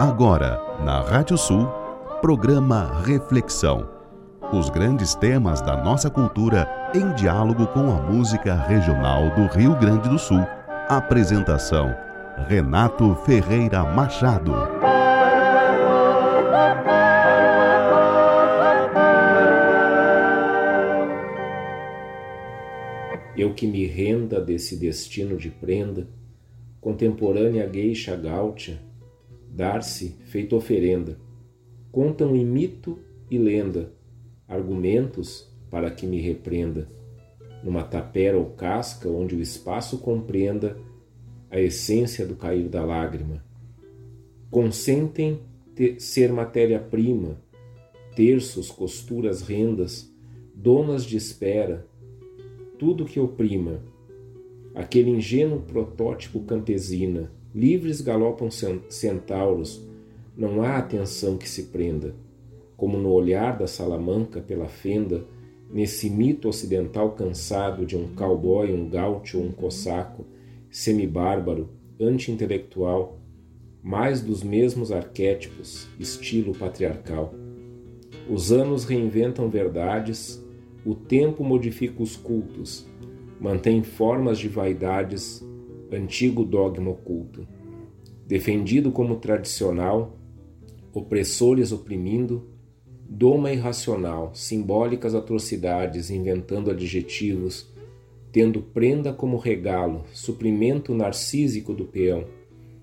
Agora, na Rádio Sul, programa Reflexão. Os grandes temas da nossa cultura em diálogo com a música regional do Rio Grande do Sul. Apresentação: Renato Ferreira Machado. Eu que me renda desse destino de prenda, contemporânea gueixa gaúcha, dar-se feito oferenda. Contam em mito e lenda argumentos para que me repreenda, numa tapera ou casca onde o espaço compreenda a essência do cair da lágrima. Consentem ser matéria-prima, terços, costuras, rendas, donas de espera, tudo que oprima. Aquele ingênuo protótipo campesina, livres galopam centauros, não há atenção que se prenda. Como no olhar da Salamanca pela fenda, nesse mito ocidental cansado de um cowboy, um gaúcho ou um cossaco, semibárbaro, anti-intelectual, mais dos mesmos arquétipos, estilo patriarcal. Os anos reinventam verdades, o tempo modifica os cultos, mantém formas de vaidades, antigo dogma oculto. Defendido como tradicional, opressores oprimindo, doma irracional, simbólicas atrocidades, inventando adjetivos, tendo prenda como regalo, suprimento narcísico do peão,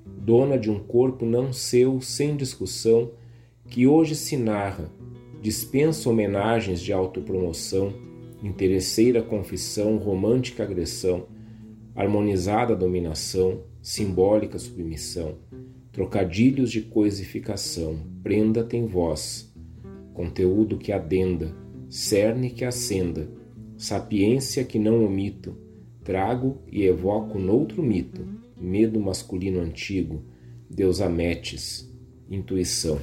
dona de um corpo não seu, sem discussão, que hoje se narra, dispensa homenagens de autopromoção, interesseira confissão, romântica agressão, harmonizada dominação, simbólica submissão, trocadilhos de coisificação, prenda tem voz, conteúdo que adenda, cerne que acenda, sapiência que não omito, trago e evoco noutro mito, medo masculino antigo, Deus ametes, intuição.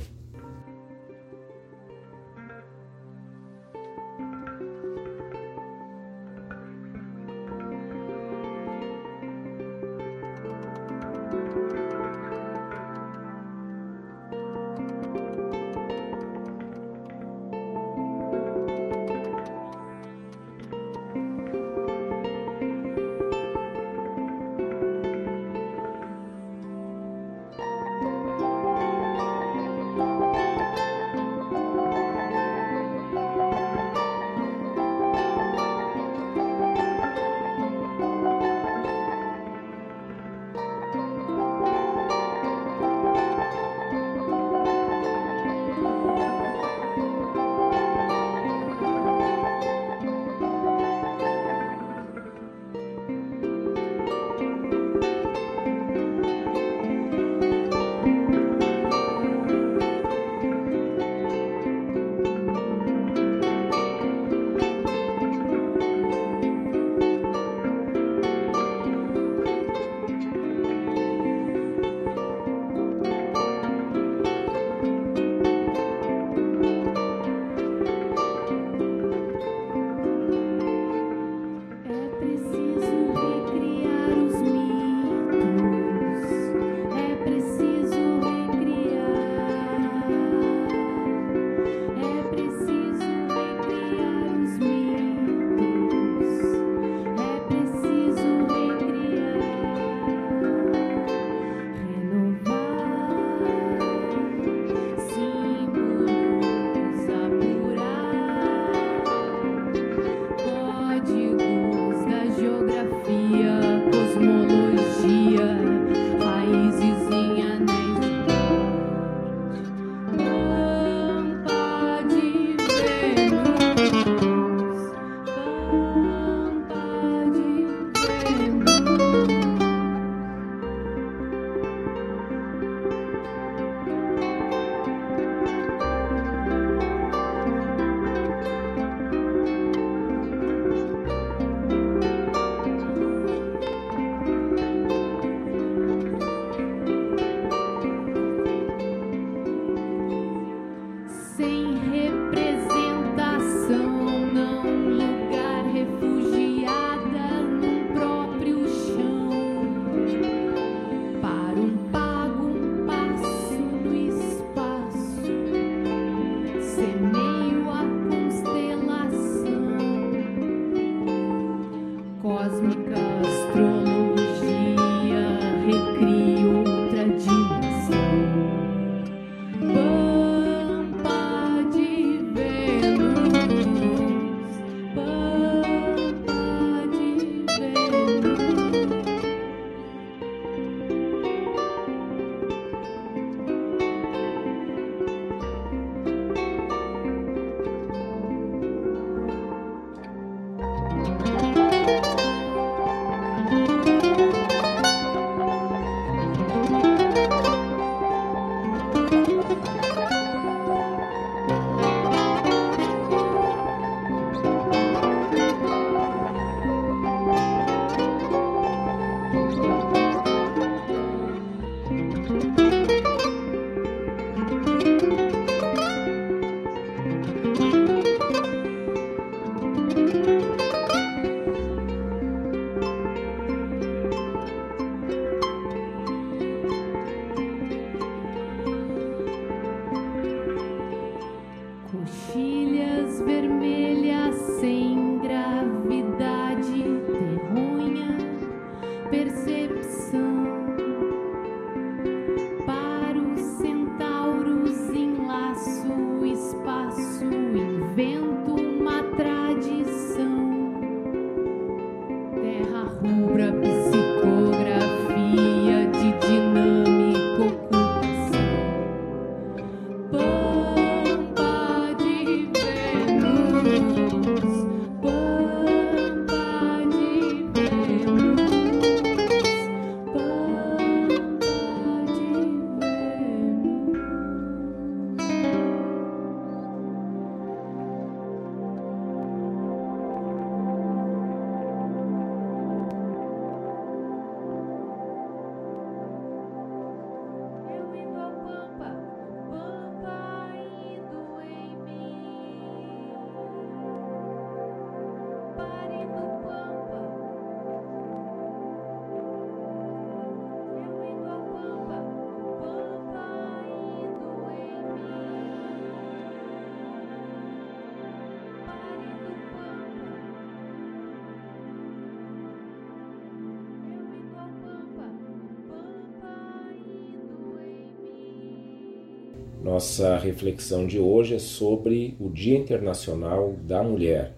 Nossa reflexão de hoje é sobre o Dia Internacional da Mulher.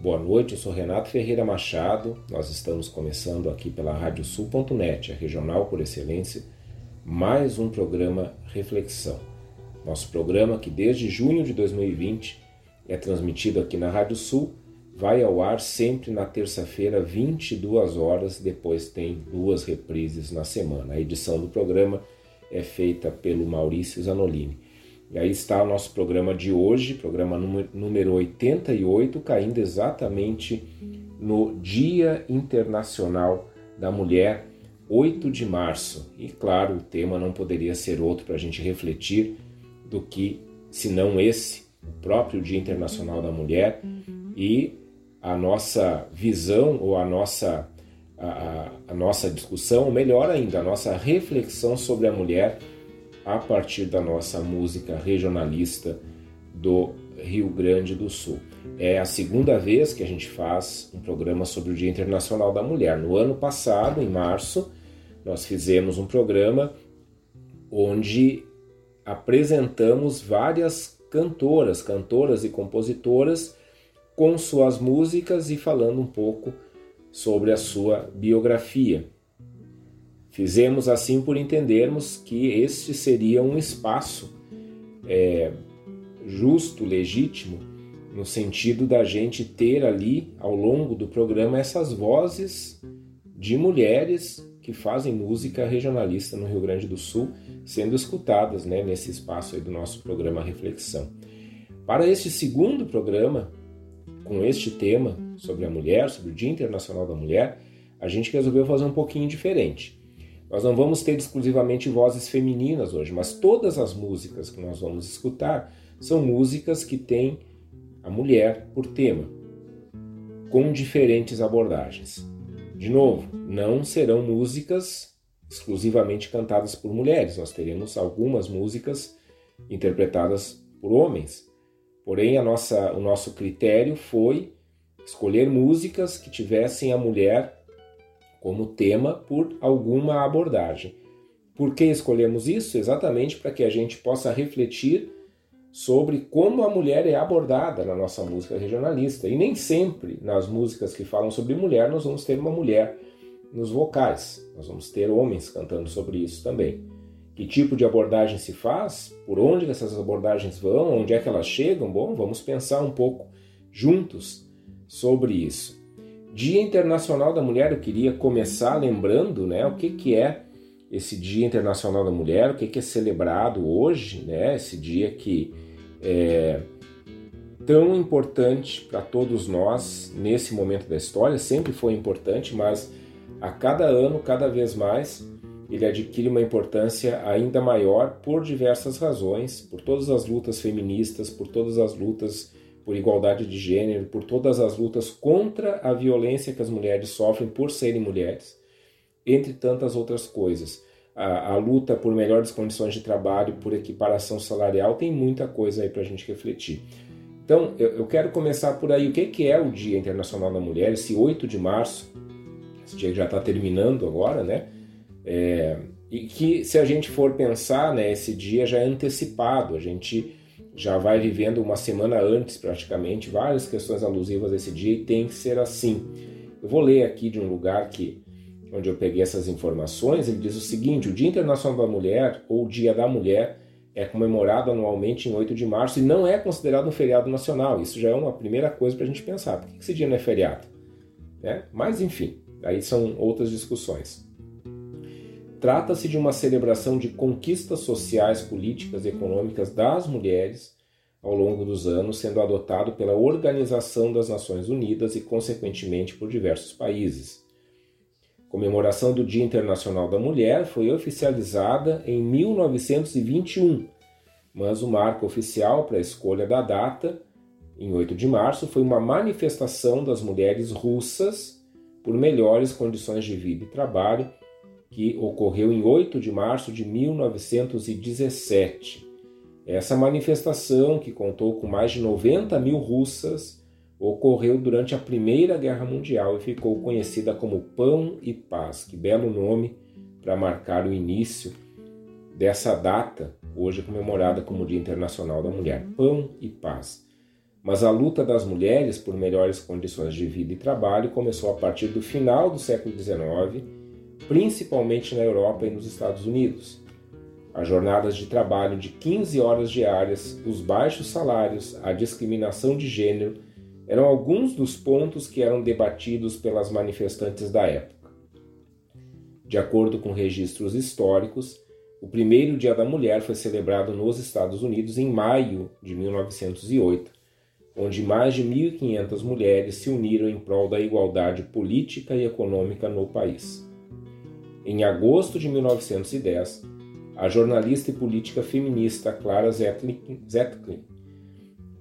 Boa noite, eu sou Renato Ferreira Machado. Nós estamos começando aqui pela radiosul.net, a regional por excelência, mais um programa Reflexão. Nosso programa que desde junho de 2020 é transmitido aqui na Rádio Sul, vai ao ar sempre na terça-feira, 22 horas, depois tem duas reprises na semana. A edição do programa é feita pelo Maurício Zanolini. E aí está o nosso programa de hoje, programa número 88, caindo exatamente no Dia Internacional da Mulher, 8 de março. E claro, o tema não poderia ser outro para a gente refletir do que, se não esse, o próprio Dia Internacional da Mulher e a nossa visão ou a nossa, a, a, nossa discussão, ou melhor ainda, a nossa reflexão sobre a mulher a partir da nossa música regionalista do Rio Grande do Sul. É a segunda vez que a gente faz um programa sobre o Dia Internacional da Mulher. No ano passado, em março, nós fizemos um programa onde apresentamos várias cantoras, cantoras e compositoras com suas músicas e falando um pouco sobre a sua biografia. Fizemos assim por entendermos que este seria um espaço é, justo, legítimo, no sentido da gente ter ali, ao longo do programa, essas vozes de mulheres que fazem música regionalista no Rio Grande do Sul sendo escutadas né, nesse espaço do nosso programa Reflexão. Para este segundo programa, com este tema sobre a mulher, sobre o Dia Internacional da Mulher, a gente resolveu fazer um pouquinho diferente. Nós não vamos ter exclusivamente vozes femininas hoje, mas todas as músicas que nós vamos escutar são músicas que têm a mulher por tema, com diferentes abordagens. De novo, não serão músicas exclusivamente cantadas por mulheres, nós teremos algumas músicas interpretadas por homens. Porém, nossa, o nosso critério foi escolher músicas que tivessem a mulher como tema por alguma abordagem. Por que escolhemos isso? Exatamente para que a gente possa refletir sobre como a mulher é abordada na nossa música regionalista. E nem sempre nas músicas que falam sobre mulher nós vamos ter uma mulher nos vocais. Nós vamos ter homens cantando sobre isso também. Que tipo de abordagem se faz? Por onde essas abordagens vão? Onde é que elas chegam? Bom, vamos pensar um pouco juntos sobre isso. Dia Internacional da Mulher, eu queria começar lembrando né, o que, que é esse Dia Internacional da Mulher, o que, que é celebrado hoje, né, esse dia que é tão importante para todos nós nesse momento da história, sempre foi importante, mas a cada ano, cada vez mais, ele adquire uma importância ainda maior por diversas razões, por todas as lutas feministas, por todas as lutas por igualdade de gênero, por todas as lutas contra a violência que as mulheres sofrem por serem mulheres, entre tantas outras coisas. A, a luta por melhores condições de trabalho, por equiparação salarial, tem muita coisa aí para a gente refletir. Então, eu, eu, quero começar por aí. O que, que é o Dia Internacional da Mulher, esse 8 de março? esse dia que já está terminando agora, né? É, e que se a gente for pensar, né, esse dia já é antecipado, a gente já vai vivendo uma semana antes praticamente várias questões alusivas a esse dia e tem que ser assim. Eu vou ler aqui de um lugar que onde eu peguei essas informações, ele diz o seguinte: o Dia Internacional da Mulher ou Dia da Mulher é comemorado anualmente em 8 de março e não é considerado um feriado nacional. Isso já é uma primeira coisa para a gente pensar. Por que esse dia não é feriado? Né? Mas enfim, aí são outras discussões. Trata-se de uma celebração de conquistas sociais, políticas e econômicas das mulheres ao longo dos anos, sendo adotado pela Organização das Nações Unidas e, consequentemente, por diversos países. A comemoração do Dia Internacional da Mulher foi oficializada em 1921, mas o marco oficial para a escolha da data, em 8 de março, foi uma manifestação das mulheres russas por melhores condições de vida e trabalho que ocorreu em 8 de março de 1917. Essa manifestação, que contou com mais de 90 mil russas, ocorreu durante a Primeira Guerra Mundial e ficou conhecida como Pão e Paz. Que belo nome para marcar o início dessa data, hoje comemorada como Dia Internacional da Mulher. Pão e Paz. Mas a luta das mulheres por melhores condições de vida e trabalho começou a partir do final do século XIX principalmente na Europa e nos Estados Unidos. As jornadas de trabalho de 15 horas diárias, os baixos salários, a discriminação de gênero eram alguns dos pontos que eram debatidos pelas manifestantes da época. De acordo com registros históricos, o primeiro Dia da Mulher foi celebrado nos Estados Unidos em maio de 1908, onde mais de 1.500 mulheres se uniram em prol da igualdade política e econômica no país. Em agosto de 1910, a jornalista e política feminista Clara Zetkin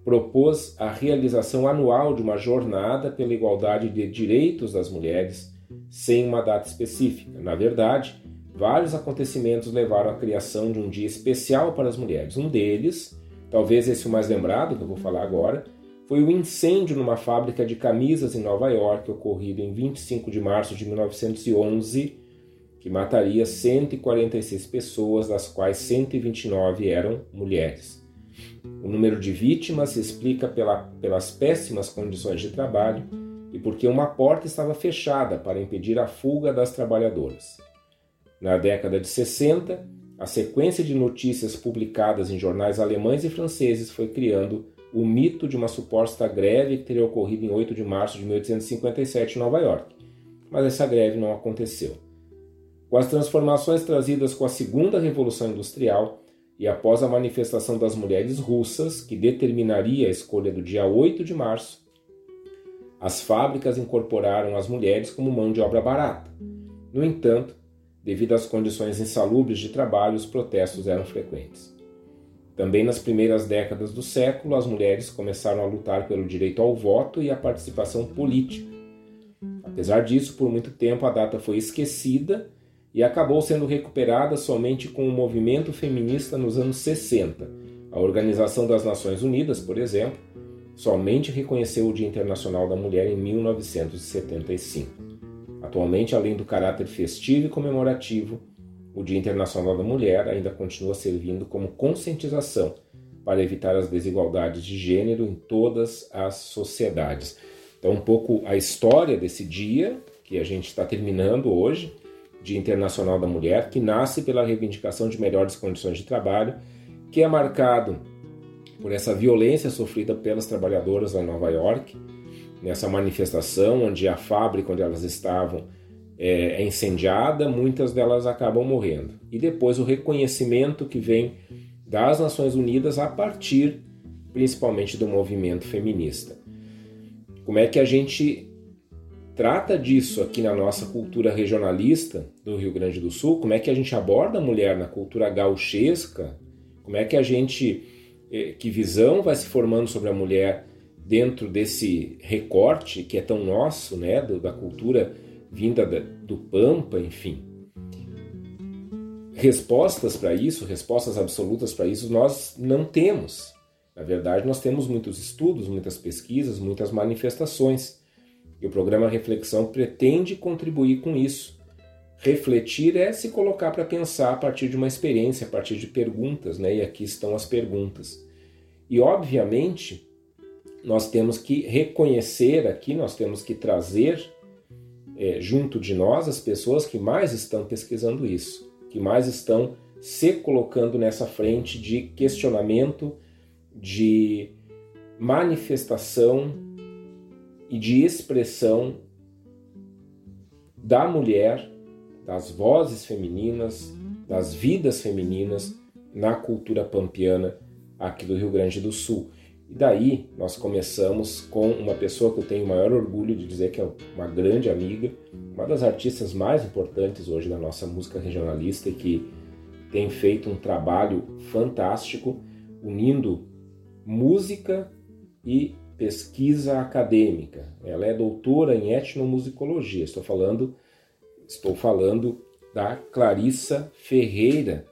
propôs a realização anual de uma jornada pela igualdade de direitos das mulheres, sem uma data específica. Na verdade, vários acontecimentos levaram à criação de um dia especial para as mulheres. Um deles, talvez esse o mais lembrado, que eu vou falar agora, foi o incêndio numa fábrica de camisas em Nova York, ocorrido em 25 de março de 1911 que mataria 146 pessoas, das quais 129 eram mulheres. O número de vítimas se explica pela, pelas péssimas condições de trabalho e porque uma porta estava fechada para impedir a fuga das trabalhadoras. Na década de 60, a sequência de notícias publicadas em jornais alemães e franceses foi criando o mito de uma suposta greve que teria ocorrido em 8 de março de 1857 em Nova York. Mas essa greve não aconteceu. Com as transformações trazidas com a Segunda Revolução Industrial e após a manifestação das mulheres russas, que determinaria a escolha do dia 8 de março, as fábricas incorporaram as mulheres como mão de obra barata. No entanto, devido às condições insalubres de trabalho, os protestos eram frequentes. Também nas primeiras décadas do século, as mulheres começaram a lutar pelo direito ao voto e à participação política. Apesar disso, por muito tempo a data foi esquecida e acabou sendo recuperada somente com o movimento feminista nos anos 60. A Organização das Nações Unidas, por exemplo, somente reconheceu o Dia Internacional da Mulher em 1975. Atualmente, além do caráter festivo e comemorativo, o Dia Internacional da Mulher ainda continua servindo como conscientização para evitar as desigualdades de gênero em todas as sociedades. Então, um pouco a história desse dia que a gente está terminando hoje Dia Internacional da Mulher, que nasce pela reivindicação de melhores condições de trabalho, que é marcado por essa violência sofrida pelas trabalhadoras lá em Nova York, nessa manifestação onde a fábrica onde elas estavam é, é incendiada, muitas delas acabam morrendo. E depois o reconhecimento que vem das Nações Unidas a partir principalmente do movimento feminista. Como é que a gente trata disso aqui na nossa cultura regionalista do Rio Grande do Sul, como é que a gente aborda a mulher na cultura gauchesca, como é que a gente, eh, que visão vai se formando sobre a mulher dentro desse recorte que é tão nosso, né, da cultura vinda do Pampa, enfim. Respostas para isso, respostas absolutas para isso, nós não temos. Na verdade, nós temos muitos estudos, muitas pesquisas, muitas manifestações E o programa Reflexão pretende contribuir com isso. Refletir é se colocar para pensar a partir de uma experiência, a partir de perguntas, né? E aqui estão as perguntas. E obviamente, nós temos que reconhecer aqui, nós temos que trazer é, junto de nós as pessoas que mais estão pesquisando isso, que mais estão se colocando nessa frente de questionamento, de manifestação e de expressão da mulher, das vozes femininas, das vidas femininas na cultura pampiana aqui do Rio Grande do Sul. E daí nós começamos com uma pessoa que eu tenho o maior orgulho de dizer que é uma grande amiga, uma das artistas mais importantes hoje da nossa música regionalista e que tem feito um trabalho fantástico unindo música e pesquisa acadêmica. Ela é doutora em etnomusicologia. Estou falando estou falando da Clarissa Ferreira.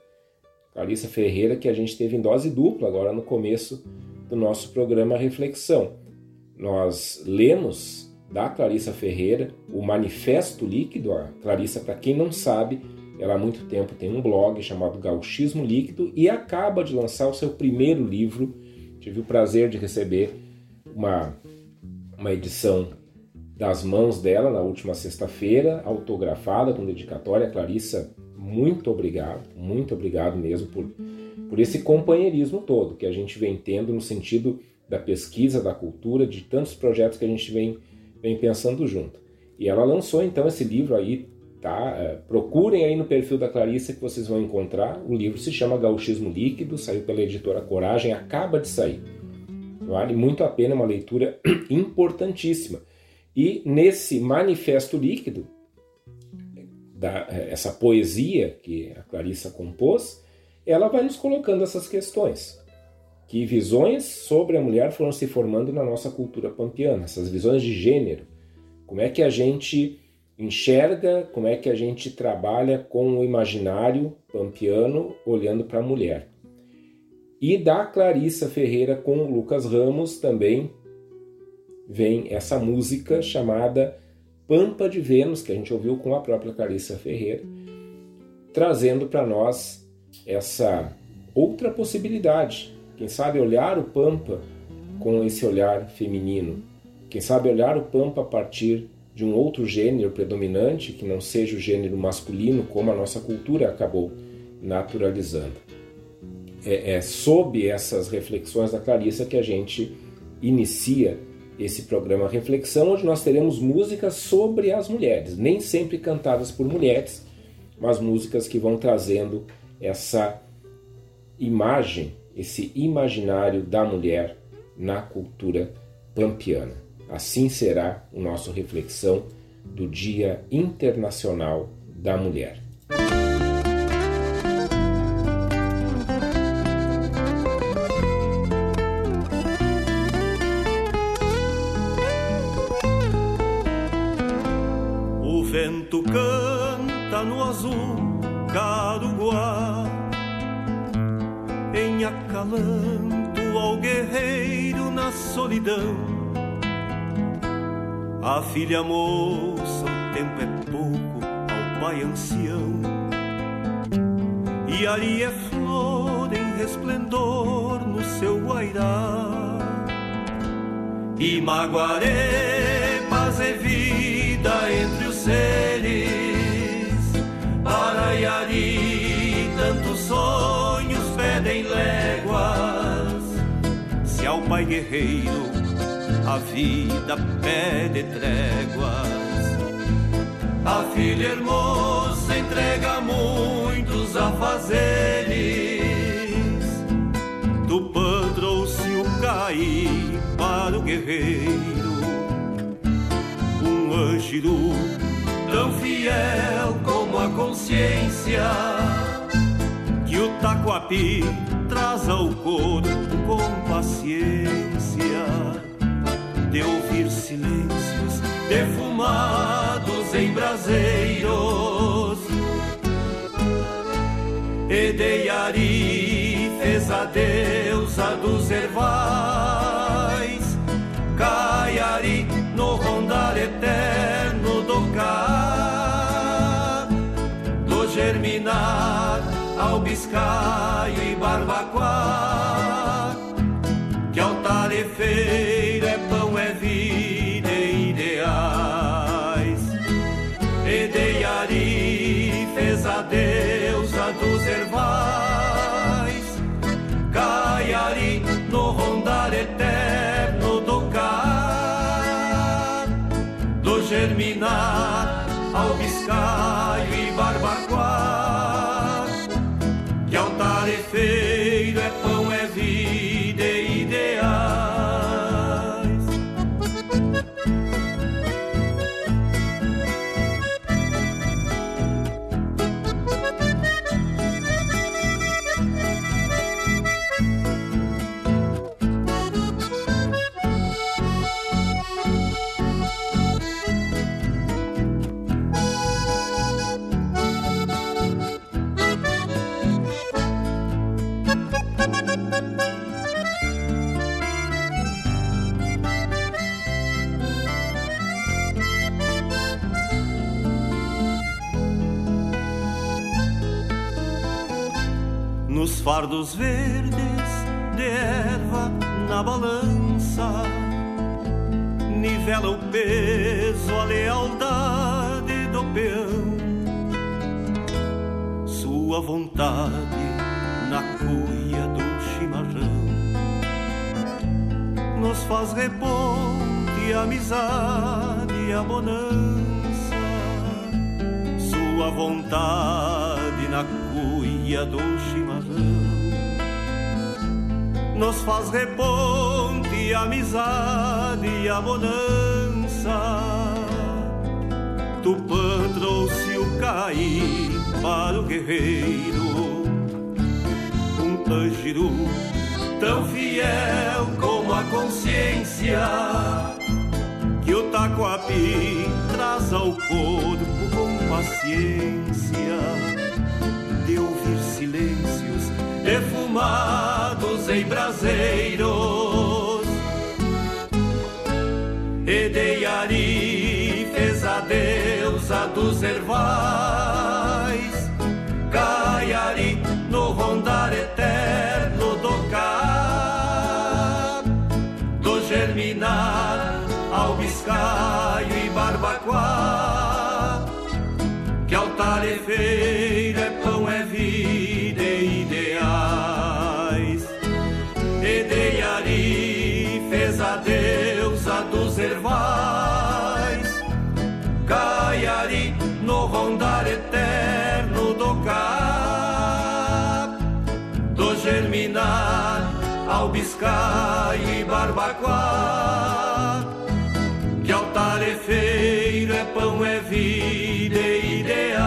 Clarissa Ferreira que a gente teve em dose dupla agora no começo do nosso programa Reflexão. Nós lemos da Clarissa Ferreira o Manifesto Líquido. A Clarissa, para quem não sabe, ela há muito tempo tem um blog chamado Gauchismo Líquido e acaba de lançar o seu primeiro livro. Tive o prazer de receber uma, uma edição das mãos dela na última sexta-feira, autografada com dedicatória. Clarissa, muito obrigado, muito obrigado mesmo por por esse companheirismo todo que a gente vem tendo no sentido da pesquisa, da cultura, de tantos projetos que a gente vem, vem pensando junto. E ela lançou então esse livro aí, tá? É, procurem aí no perfil da Clarissa que vocês vão encontrar. O livro se chama Gauchismo Líquido, saiu pela editora Coragem, acaba de sair. Vale muito a pena, é uma leitura importantíssima. E nesse manifesto líquido, da, é, essa poesia que a Clarissa compôs, ela vai nos colocando essas questões. Que visões sobre a mulher foram se formando na nossa cultura pampiana, essas visões de gênero. Como é que a gente enxerga, como é que a gente trabalha com o imaginário pampiano olhando para a mulher. E da Clarissa Ferreira com Lucas Ramos também vem essa música chamada Pampa de Vênus, que a gente ouviu com a própria Clarissa Ferreira, trazendo para nós essa outra possibilidade. Quem sabe olhar o Pampa com esse olhar feminino. Quem sabe olhar o Pampa a partir de um outro gênero predominante que não seja o gênero masculino, como a nossa cultura acabou naturalizando. É, é sob essas reflexões da Clarissa que a gente inicia esse programa Reflexão, onde nós teremos músicas sobre as mulheres, nem sempre cantadas por mulheres, mas músicas que vão trazendo essa imagem, esse imaginário da mulher na cultura pampiana. Assim será o nosso reflexão do Dia Internacional da Mulher. Filha moça, o tempo é pouco ao pai ancião. E ali é flor em resplendor no seu guairá. E Maguaré, paz e vida entre os seres para Iari tantos sonhos pedem léguas. Se ao pai guerreiro a vida pede tréguas, a filha hermosa entrega muitos afazeres. Tupã trouxe o caí para o guerreiro, um anjo tão fiel como a consciência que o taquapi traz ao corpo com paciência de ouvir silêncios defumados em braseiros. E fez a deusa dos ervais. Caiari no rondar eterno do car, do germinar ao biscaio e barbacoa. Que ao é Fardos verdes de erva na balança, nivela o peso, a lealdade do peão, sua vontade na cuia do chimarrão, nos faz reponte, amizade e a bonança, sua vontade na cuia do chimarrão nos faz reponte, amizade e a bonança. Tupã trouxe o caí para o guerreiro, um angiru tão fiel como a consciência que o taquapi traz ao corpo com paciência de ouvir silêncios defumados em braseiros. E fez a deusa dos ervais, e barbacoa, que altar é feiro, é pão, é vida e ideais.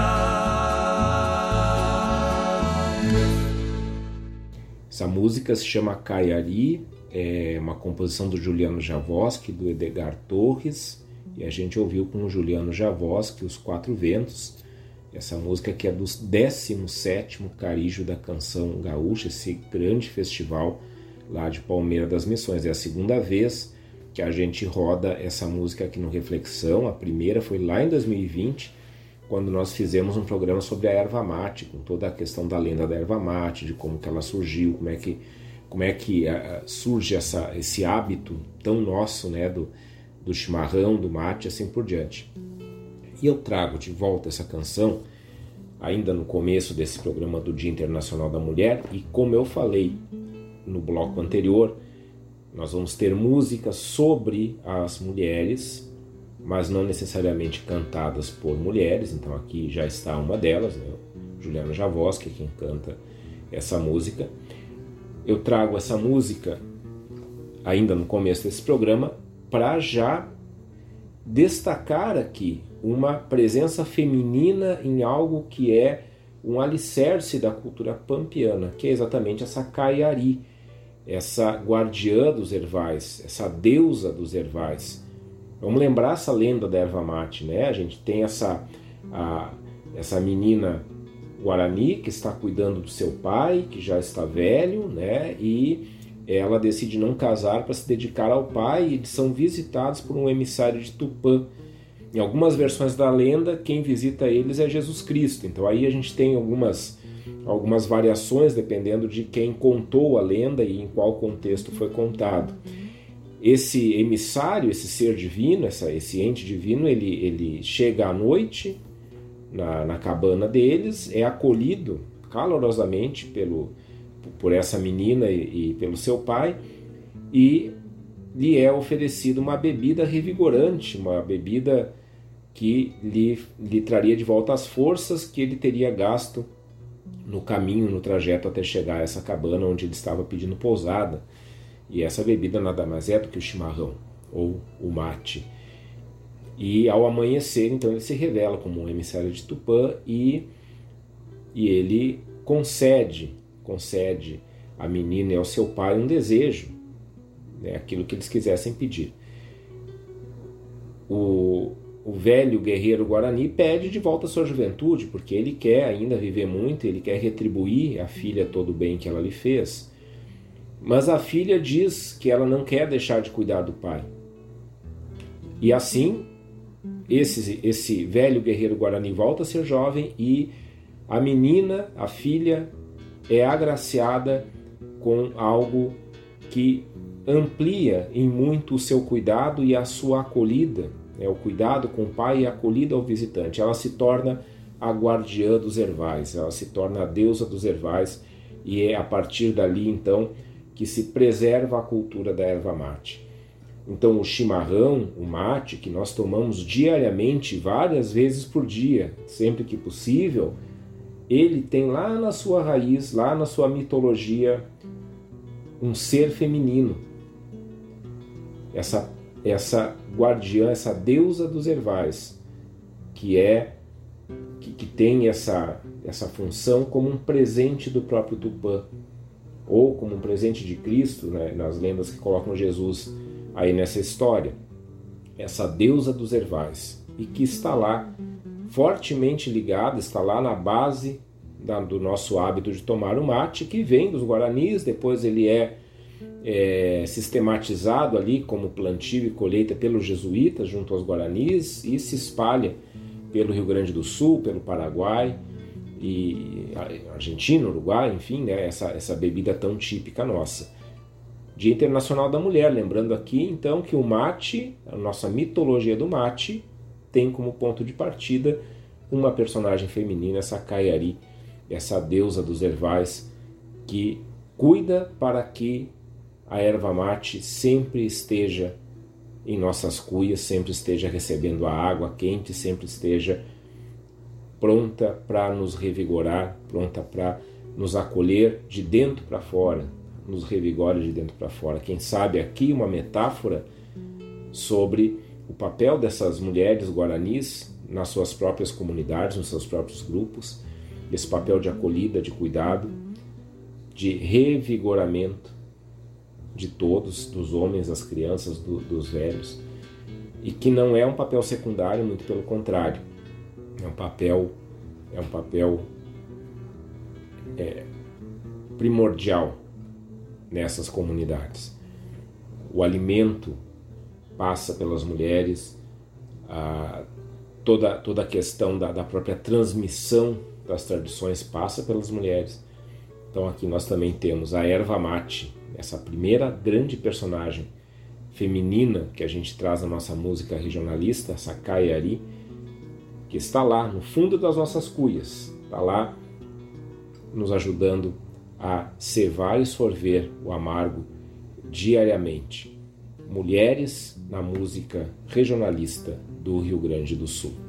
Essa música se chama Caiari, é uma composição do Juliano Javoski, do Edgar Torres, e a gente ouviu com o Juliano Javoski Os Quatro Ventos, essa música que é do 17º Carijo da Canção Gaúcha, esse grande festival lá de Palmeira das Missões. É a segunda vez que a gente roda essa música aqui no Reflexão. A primeira foi lá em 2020, quando nós fizemos um programa sobre a erva mate, com toda a questão da lenda da erva mate, de como que ela surgiu, como é que, como é que uh, surge essa, esse hábito tão nosso né, do, do chimarrão, do mate, assim por diante. E eu trago de volta essa canção, ainda no começo desse programa do Dia Internacional da Mulher, e como eu falei no bloco anterior, nós vamos ter músicas sobre as mulheres, mas não necessariamente cantadas por mulheres, então aqui já está uma delas, né? Juliana Javoski, quem canta essa música. Eu trago essa música ainda no começo desse programa para já destacar aqui uma presença feminina em algo que é um alicerce da cultura pampiana, que é exatamente essa Caiari, essa guardiã dos ervais, essa deusa dos ervais. Vamos lembrar essa lenda da erva mate, né? A gente tem essa, a, essa menina Guarani que está cuidando do seu pai, que já está velho, né? E ela decide não casar para se dedicar ao pai e são visitados por um emissário de Tupã Em algumas versões da lenda, quem visita eles é Jesus Cristo. Então aí a gente tem algumas, algumas variações dependendo de quem contou a lenda e em qual contexto foi contado. Esse emissário, esse ser divino, essa, esse ente divino, ele, ele chega à noite na, na cabana deles, é acolhido calorosamente pelo, por essa menina e, e pelo seu pai e lhe é oferecida uma bebida revigorante, uma bebida que lhe, lhe traria de volta as forças que ele teria gasto no caminho, no trajeto até chegar a essa cabana onde ele estava pedindo pousada. E essa bebida nada mais é do que o chimarrão ou o mate. E ao amanhecer, então, ele se revela como um emissário de Tupã e, e ele concede, concede à menina e ao seu pai um desejo, né, aquilo que eles quisessem pedir. O, o velho guerreiro Guarani pede de volta a sua juventude, porque ele quer ainda viver muito, ele quer retribuir à filha todo o bem que ela lhe fez. Mas a filha diz que ela não quer deixar de cuidar do pai. E assim, esse, esse velho guerreiro Guarani volta a ser jovem e a menina, a filha, é agraciada com algo que amplia em muito o seu cuidado e a sua acolhida, é o cuidado com o pai e a acolhida ao visitante. Ela se torna a guardiã dos ervais, ela se torna a deusa dos ervais e é a partir dali então que se preserva a cultura da erva mate. Então, o chimarrão, o mate, que nós tomamos diariamente, várias vezes por dia, sempre que possível, ele tem lá na sua raiz, lá na sua mitologia, um ser feminino. Essa, essa guardiã, essa deusa dos ervais, que é que, que tem essa, essa função como um presente do próprio Tupã, ou como um presente de Cristo, né, nas lendas que colocam Jesus aí nessa história. Essa deusa dos ervais, e que está lá fortemente ligada, está lá na base da, do nosso hábito de tomar o mate, que vem dos guaranis, depois ele é, é sistematizado ali como plantio e colheita pelos jesuítas junto aos guaranis e se espalha pelo Rio Grande do Sul, pelo Paraguai e Argentina, Uruguai, enfim, né, essa, essa bebida tão típica nossa. Dia Internacional da Mulher, lembrando aqui então que o mate, a nossa mitologia do mate, tem como ponto de partida uma personagem feminina, essa Kayari, essa deusa dos ervais, que cuida para que a erva mate sempre esteja em nossas cuias, sempre esteja recebendo a água quente, sempre esteja pronta para nos revigorar, pronta para nos acolher de dentro para fora, nos revigora de dentro para fora. Quem sabe aqui uma metáfora sobre o papel dessas mulheres guaranis nas suas próprias comunidades, nos seus próprios grupos, esse papel de acolhida, de cuidado, de revigoramento de todos, dos homens, das crianças, do, dos velhos, e que não é um papel secundário, muito pelo contrário, é um papel é um papel é, primordial nessas comunidades. O alimento passa pelas mulheres, a, toda, toda a questão da, da própria transmissão das tradições passa pelas mulheres. Então aqui nós também temos a erva mate, essa primeira grande personagem feminina que a gente traz na nossa música regionalista, essa Kayari, que está lá no fundo das nossas cuias, está lá nos ajudando a cevar e sorver o amargo diariamente. Mulheres na música regionalista do Rio Grande do Sul.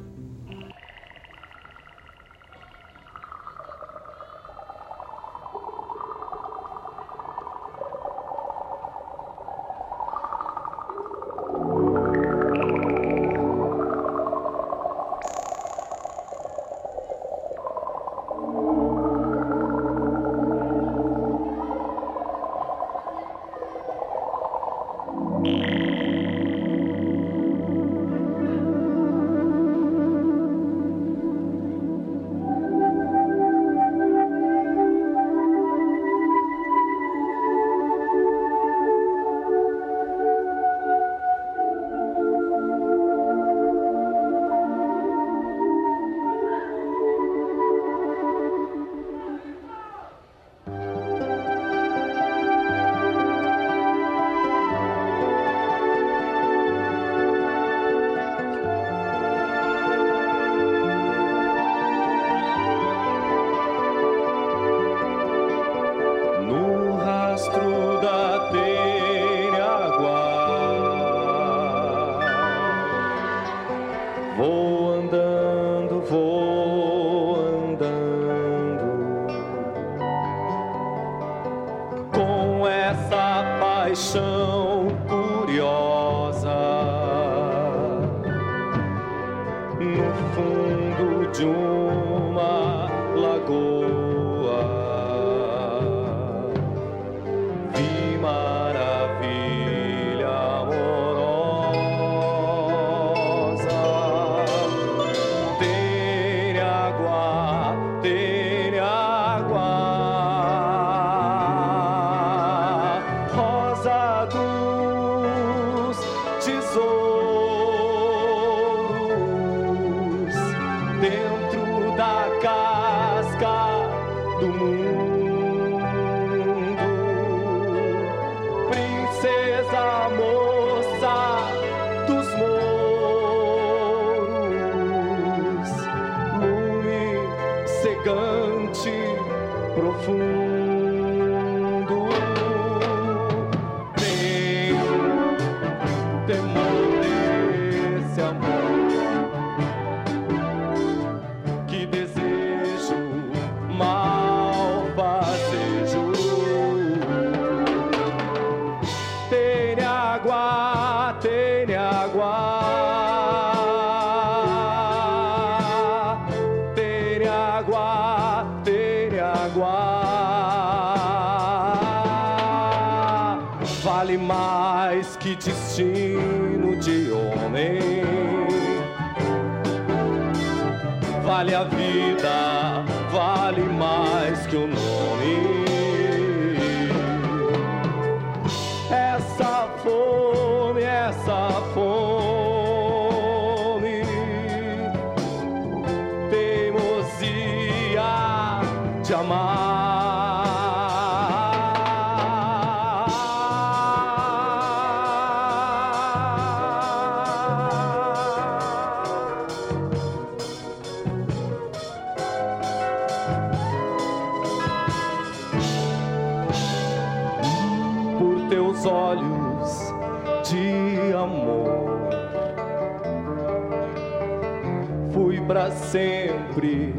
Sempre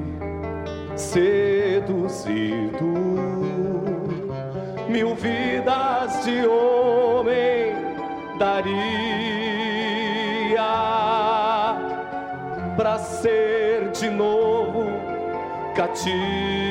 seduzido. Mil vidas de homem daria para ser de novo cativo.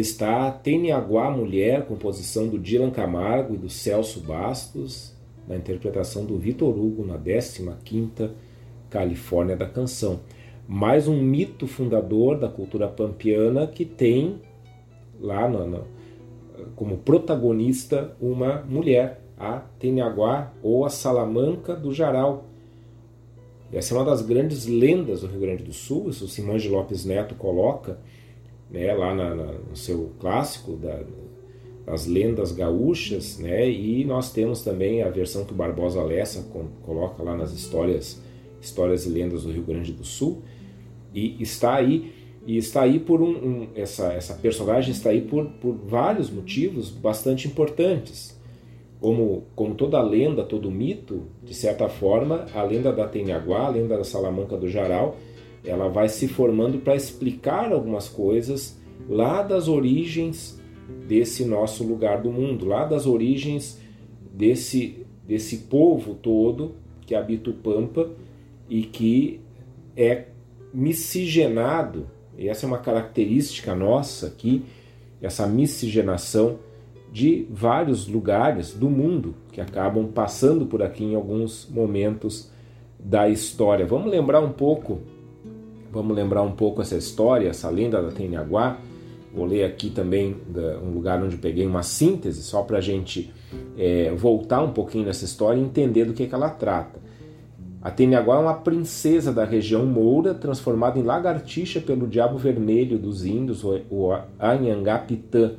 Está Teniaguá Mulher, composição do Dylan Camargo e do Celso Bastos, na interpretação do Vitor Hugo na 15ª Califórnia da Canção. Mais um mito fundador da cultura pampiana que tem lá no, no, como protagonista uma mulher, a Teniaguá ou a Salamanca do Jaral. Essa é uma das grandes lendas do Rio Grande do Sul, isso o Simões de Lopes Neto coloca né, lá na, na, no seu clássico da, das lendas gaúchas, né, e nós temos também a versão que o Barbosa Lessa coloca lá nas histórias, histórias e lendas do Rio Grande do Sul, e está aí e está aí por um, um essa, essa personagem está aí por, por vários motivos bastante importantes. Como, como toda lenda, todo mito, de certa forma, a lenda da Tenhaguá, a lenda da Salamanca do Jaral, ela vai se formando para explicar algumas coisas lá das origens desse nosso lugar do mundo, lá das origens desse, desse povo todo que habita o Pampa e que é miscigenado, e essa é uma característica nossa aqui, essa miscigenação de vários lugares do mundo que acabam passando por aqui em alguns momentos da história. Vamos lembrar um pouco, vamos lembrar um pouco essa história, essa lenda da Tenyaguá. Vou ler aqui também um lugar onde peguei uma síntese, só para a gente é, voltar um pouquinho nessa história e entender do que, que ela trata. A Tenyaguá é uma princesa da região moura, transformada em lagartixa pelo diabo vermelho dos índios, o Anhangapitã.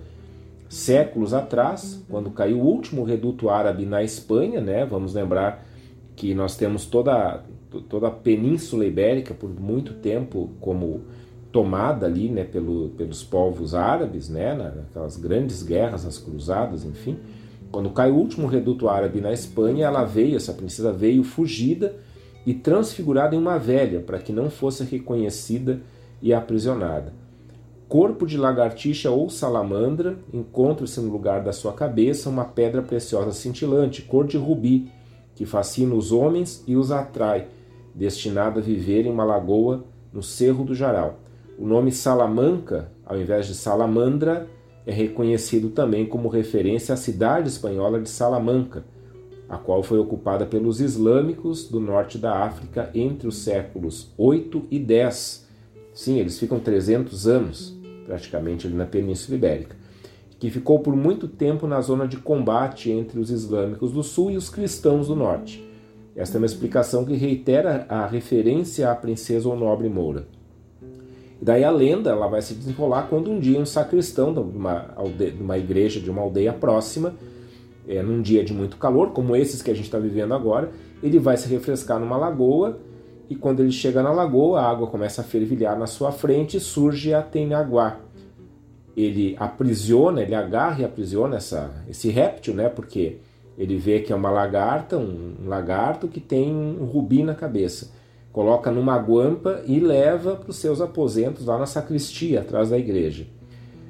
Séculos atrás, quando caiu o último reduto árabe na Espanha, né, vamos lembrar que nós temos toda, toda a Península Ibérica por muito tempo como tomada ali né, pelo, pelos povos árabes, né, naquelas grandes guerras, as cruzadas, enfim. Quando cai o último reduto árabe na Espanha, ela veio, essa princesa veio fugida e transfigurada em uma velha, para que não fosse reconhecida e aprisionada. Corpo de lagartixa ou salamandra, encontra-se no lugar da sua cabeça uma pedra preciosa cintilante, cor de rubi, que fascina os homens e os atrai, destinada a viver em uma lagoa no Cerro do Jaral. O nome Salamanca, ao invés de Salamandra, é reconhecido também como referência à cidade espanhola de Salamanca, a qual foi ocupada pelos islâmicos do norte da África entre os séculos 8 e 10. Sim, eles ficam 300 anos praticamente ali na Península Ibérica, que ficou por muito tempo na zona de combate entre os islâmicos do sul e os cristãos do norte. Esta é uma explicação que reitera a referência à princesa ou nobre moura. E daí a lenda ela vai se desenrolar quando um dia um sacristão de uma, aldeia, de uma igreja de uma aldeia próxima é, num dia de muito calor, como esses que a gente está vivendo agora, ele vai se refrescar numa lagoa e quando ele chega na lagoa, a água começa a fervilhar na sua frente e surge a Tenaguá. Ele aprisiona, ele agarra e aprisiona essa, esse réptil, né? Porque ele vê que é uma lagarta, um, lagarto que tem um rubi na cabeça. Coloca numa guampa e leva para os seus aposentos lá na sacristia, atrás da igreja.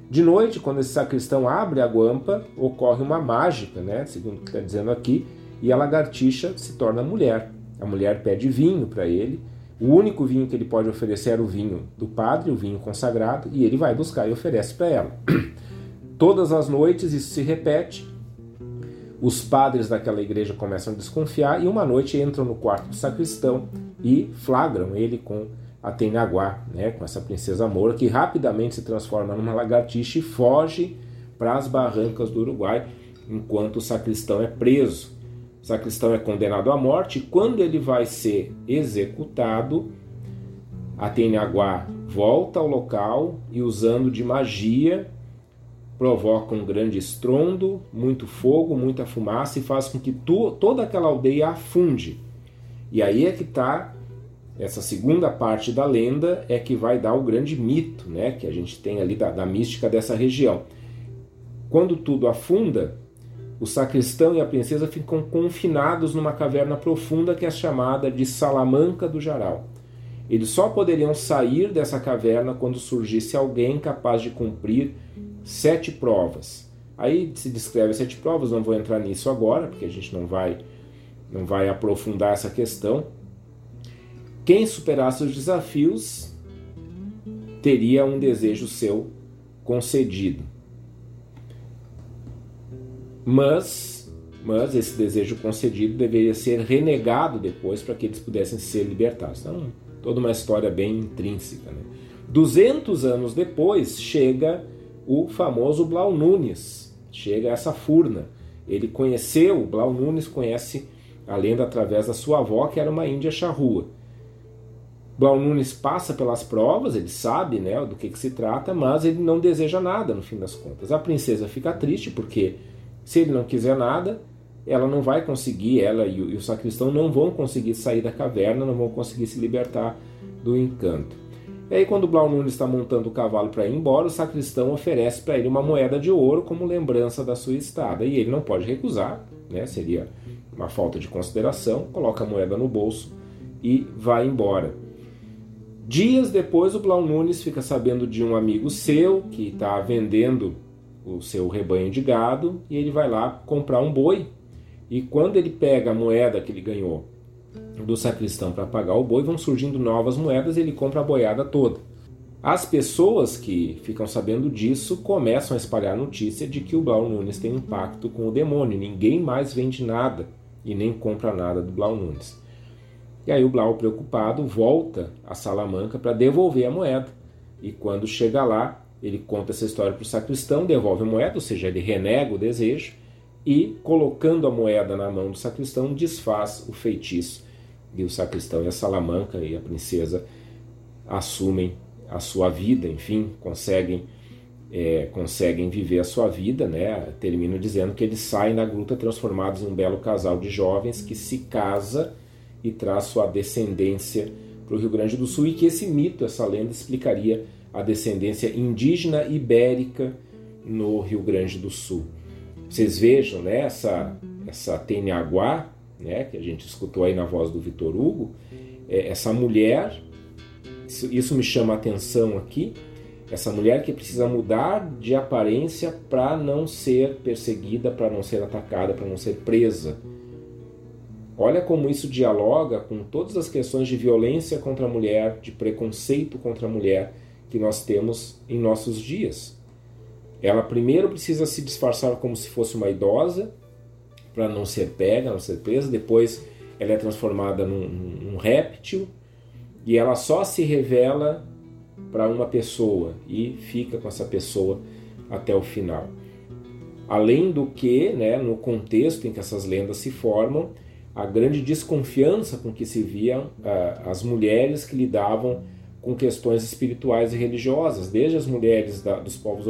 De noite, quando esse sacristão abre a guampa, ocorre uma mágica, né? Segundo o que está dizendo aqui, e a lagartixa se torna mulher. A mulher pede vinho para ele. O único vinho que ele pode oferecer era o vinho do padre, o vinho consagrado, e ele vai buscar e oferece para ela. Todas as noites isso se repete. Os padres daquela igreja começam a desconfiar e uma noite entram no quarto do sacristão e flagram ele com a Tenaguá, né, com essa princesa moura, que rapidamente se transforma numa lagartixa e foge para as barrancas do Uruguai, enquanto o sacristão é preso. O sacristão é condenado à morte e quando ele vai ser executado, a Tenaguá volta ao local e, usando de magia, provoca um grande estrondo, muito fogo, muita fumaça e faz com que toda aquela aldeia afunde. E aí é que está essa segunda parte da lenda é que vai dar o grande mito, né, que a gente tem ali da, da mística dessa região. Quando tudo afunda, o sacristão e a princesa ficam confinados numa caverna profunda que é chamada de Salamanca do Jaral. Eles só poderiam sair dessa caverna quando surgisse alguém capaz de cumprir sete provas. Aí se descreve sete provas, não vou entrar nisso agora, porque a gente não vai, não vai aprofundar essa questão. Quem superasse os desafios teria um desejo seu concedido. Mas, mas esse desejo concedido deveria ser renegado depois para que eles pudessem ser libertados. Então, toda uma história bem intrínseca. Né? 200 anos depois chega o famoso Blau Nunes, chega essa furna. Ele conheceu, Blau Nunes conhece a lenda através da sua avó, que era uma índia charrua. Blau Nunes passa pelas provas, ele sabe né, do que, que se trata, mas ele não deseja nada no fim das contas. A princesa fica triste porque se ele não quiser nada, ela não vai conseguir, ela e o, e o sacristão não vão conseguir sair da caverna, não vão conseguir se libertar do encanto. E aí, quando Blau Nunes está montando o cavalo para ir embora, o sacristão oferece para ele uma moeda de ouro como lembrança da sua estada. E ele não pode recusar, né? seria uma falta de consideração, coloca a moeda no bolso e vai embora. Dias depois, o Blau Nunes fica sabendo de um amigo seu que está vendendo o seu rebanho de gado e ele vai lá comprar um boi. E quando ele pega a moeda que ele ganhou do sacristão para pagar o boi, vão surgindo novas moedas e ele compra a boiada toda. As pessoas que ficam sabendo disso começam a espalhar notícia de que o Blau Nunes tem um pacto com o demônio. Ninguém mais vende nada e nem compra nada do Blau Nunes. E aí o Blau, preocupado, volta a Salamanca para devolver a moeda. E quando chega lá, ele conta essa história para o sacristão, devolve a moeda, ou seja, ele renega o desejo e, colocando a moeda na mão do sacristão, desfaz o feitiço. E o sacristão e a Salamanca e a princesa assumem a sua vida, enfim, conseguem é, conseguem viver a sua vida, né? Termino dizendo que eles saem da gruta transformados em um belo casal de jovens que se casa e traz sua descendência para o Rio Grande do Sul e que esse mito, essa lenda explicaria a descendência indígena ibérica no Rio Grande do Sul. Vocês vejam, né, essa, essa Teniaguá, né, que a gente escutou aí na voz do Vitor Hugo, é, essa mulher, isso, isso me chama a atenção aqui, essa mulher que precisa mudar de aparência para não ser perseguida, para não ser atacada, para não ser presa. Olha como isso dialoga com todas as questões de violência contra a mulher, de preconceito contra a mulher que nós temos em nossos dias. Ela primeiro precisa se disfarçar como se fosse uma idosa, para não ser pega, não ser presa, depois ela é transformada num, num réptil. E ela só se revela para uma pessoa e fica com essa pessoa até o final. Além do que, né, no contexto em que essas lendas se formam, a grande desconfiança com que se viam as mulheres que lidavam com questões espirituais e religiosas, desde as mulheres da, dos povos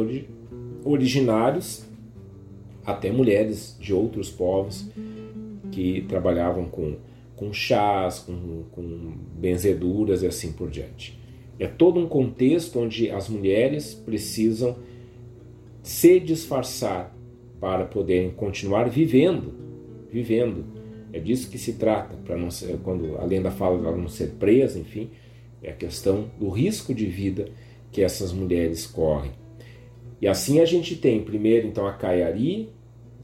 originários até mulheres de outros povos que trabalhavam com, com chás, com, com benzeduras e assim por diante. É todo um contexto onde as mulheres precisam se disfarçar para poderem continuar vivendo, vivendo. É disso que se trata, para não ser, quando a lenda fala de ela não ser presa, enfim, é a questão do risco de vida que essas mulheres correm. E assim a gente tem primeiro então a Caiari,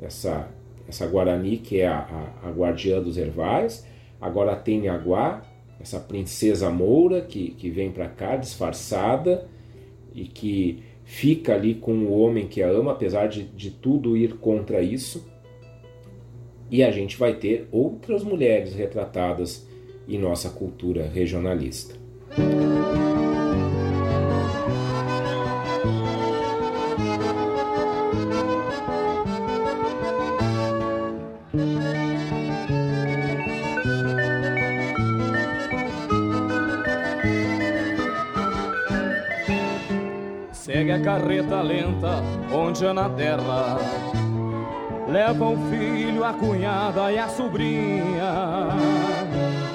essa, essa Guarani que é a, a, a guardiã dos ervais, agora tem Aguá, essa princesa Moura que, que vem para cá disfarçada e que fica ali com o homem que a ama, apesar de, de tudo ir contra isso. E a gente vai ter outras mulheres retratadas em nossa cultura regionalista. Segue a carreta lenta onde é na terra Leva o filho, a cunhada e a sobrinha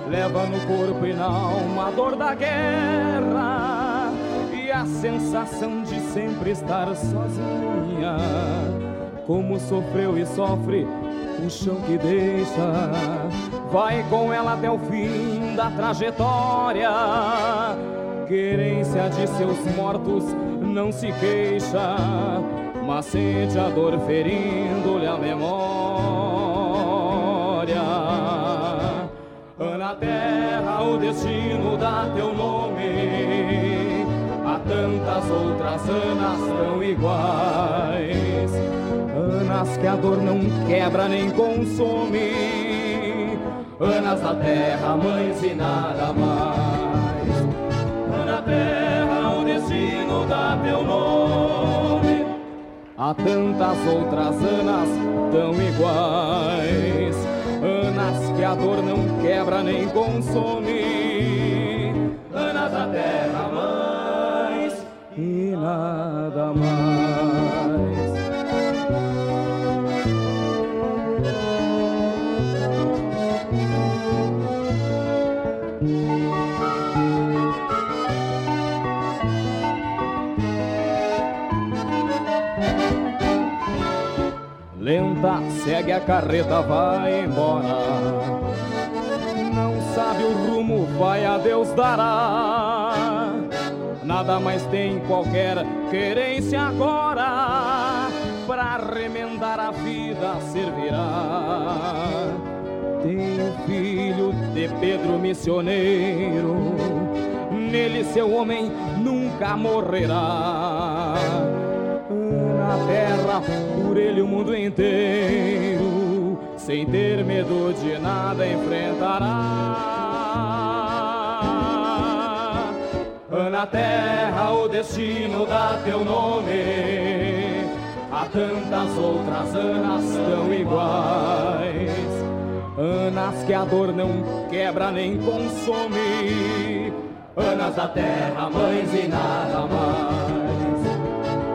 leva no corpo e na alma a dor da guerra e a sensação de sempre estar sozinha. Como sofreu e sofre o chão que deixa, vai com ela até o fim da trajetória. Querência de seus mortos não se queixa, mas sente a dor ferindo-lhe a memória na terra o destino dá teu nome. Há tantas outras Anas tão iguais, Anas que a dor não quebra nem consome. Anas da terra, mães e nada mais. Teu nome. Há tantas outras Anas tão iguais Anas que a dor não quebra nem consome. Anas da terra mais e nada mais. Segue a carreta, vai embora. Não sabe o rumo, vai a Deus dará. Nada mais tem qualquer querência agora. Pra remendar a vida servirá. Tem filho de Pedro missioneiro nele seu homem nunca morrerá. Na terra, por ele o mundo inteiro, sem ter medo de nada enfrentará. Na terra o destino dá teu nome, há tantas outras anas tão iguais. Anas que a dor não quebra nem consome, Anas da terra, mães e nada mais.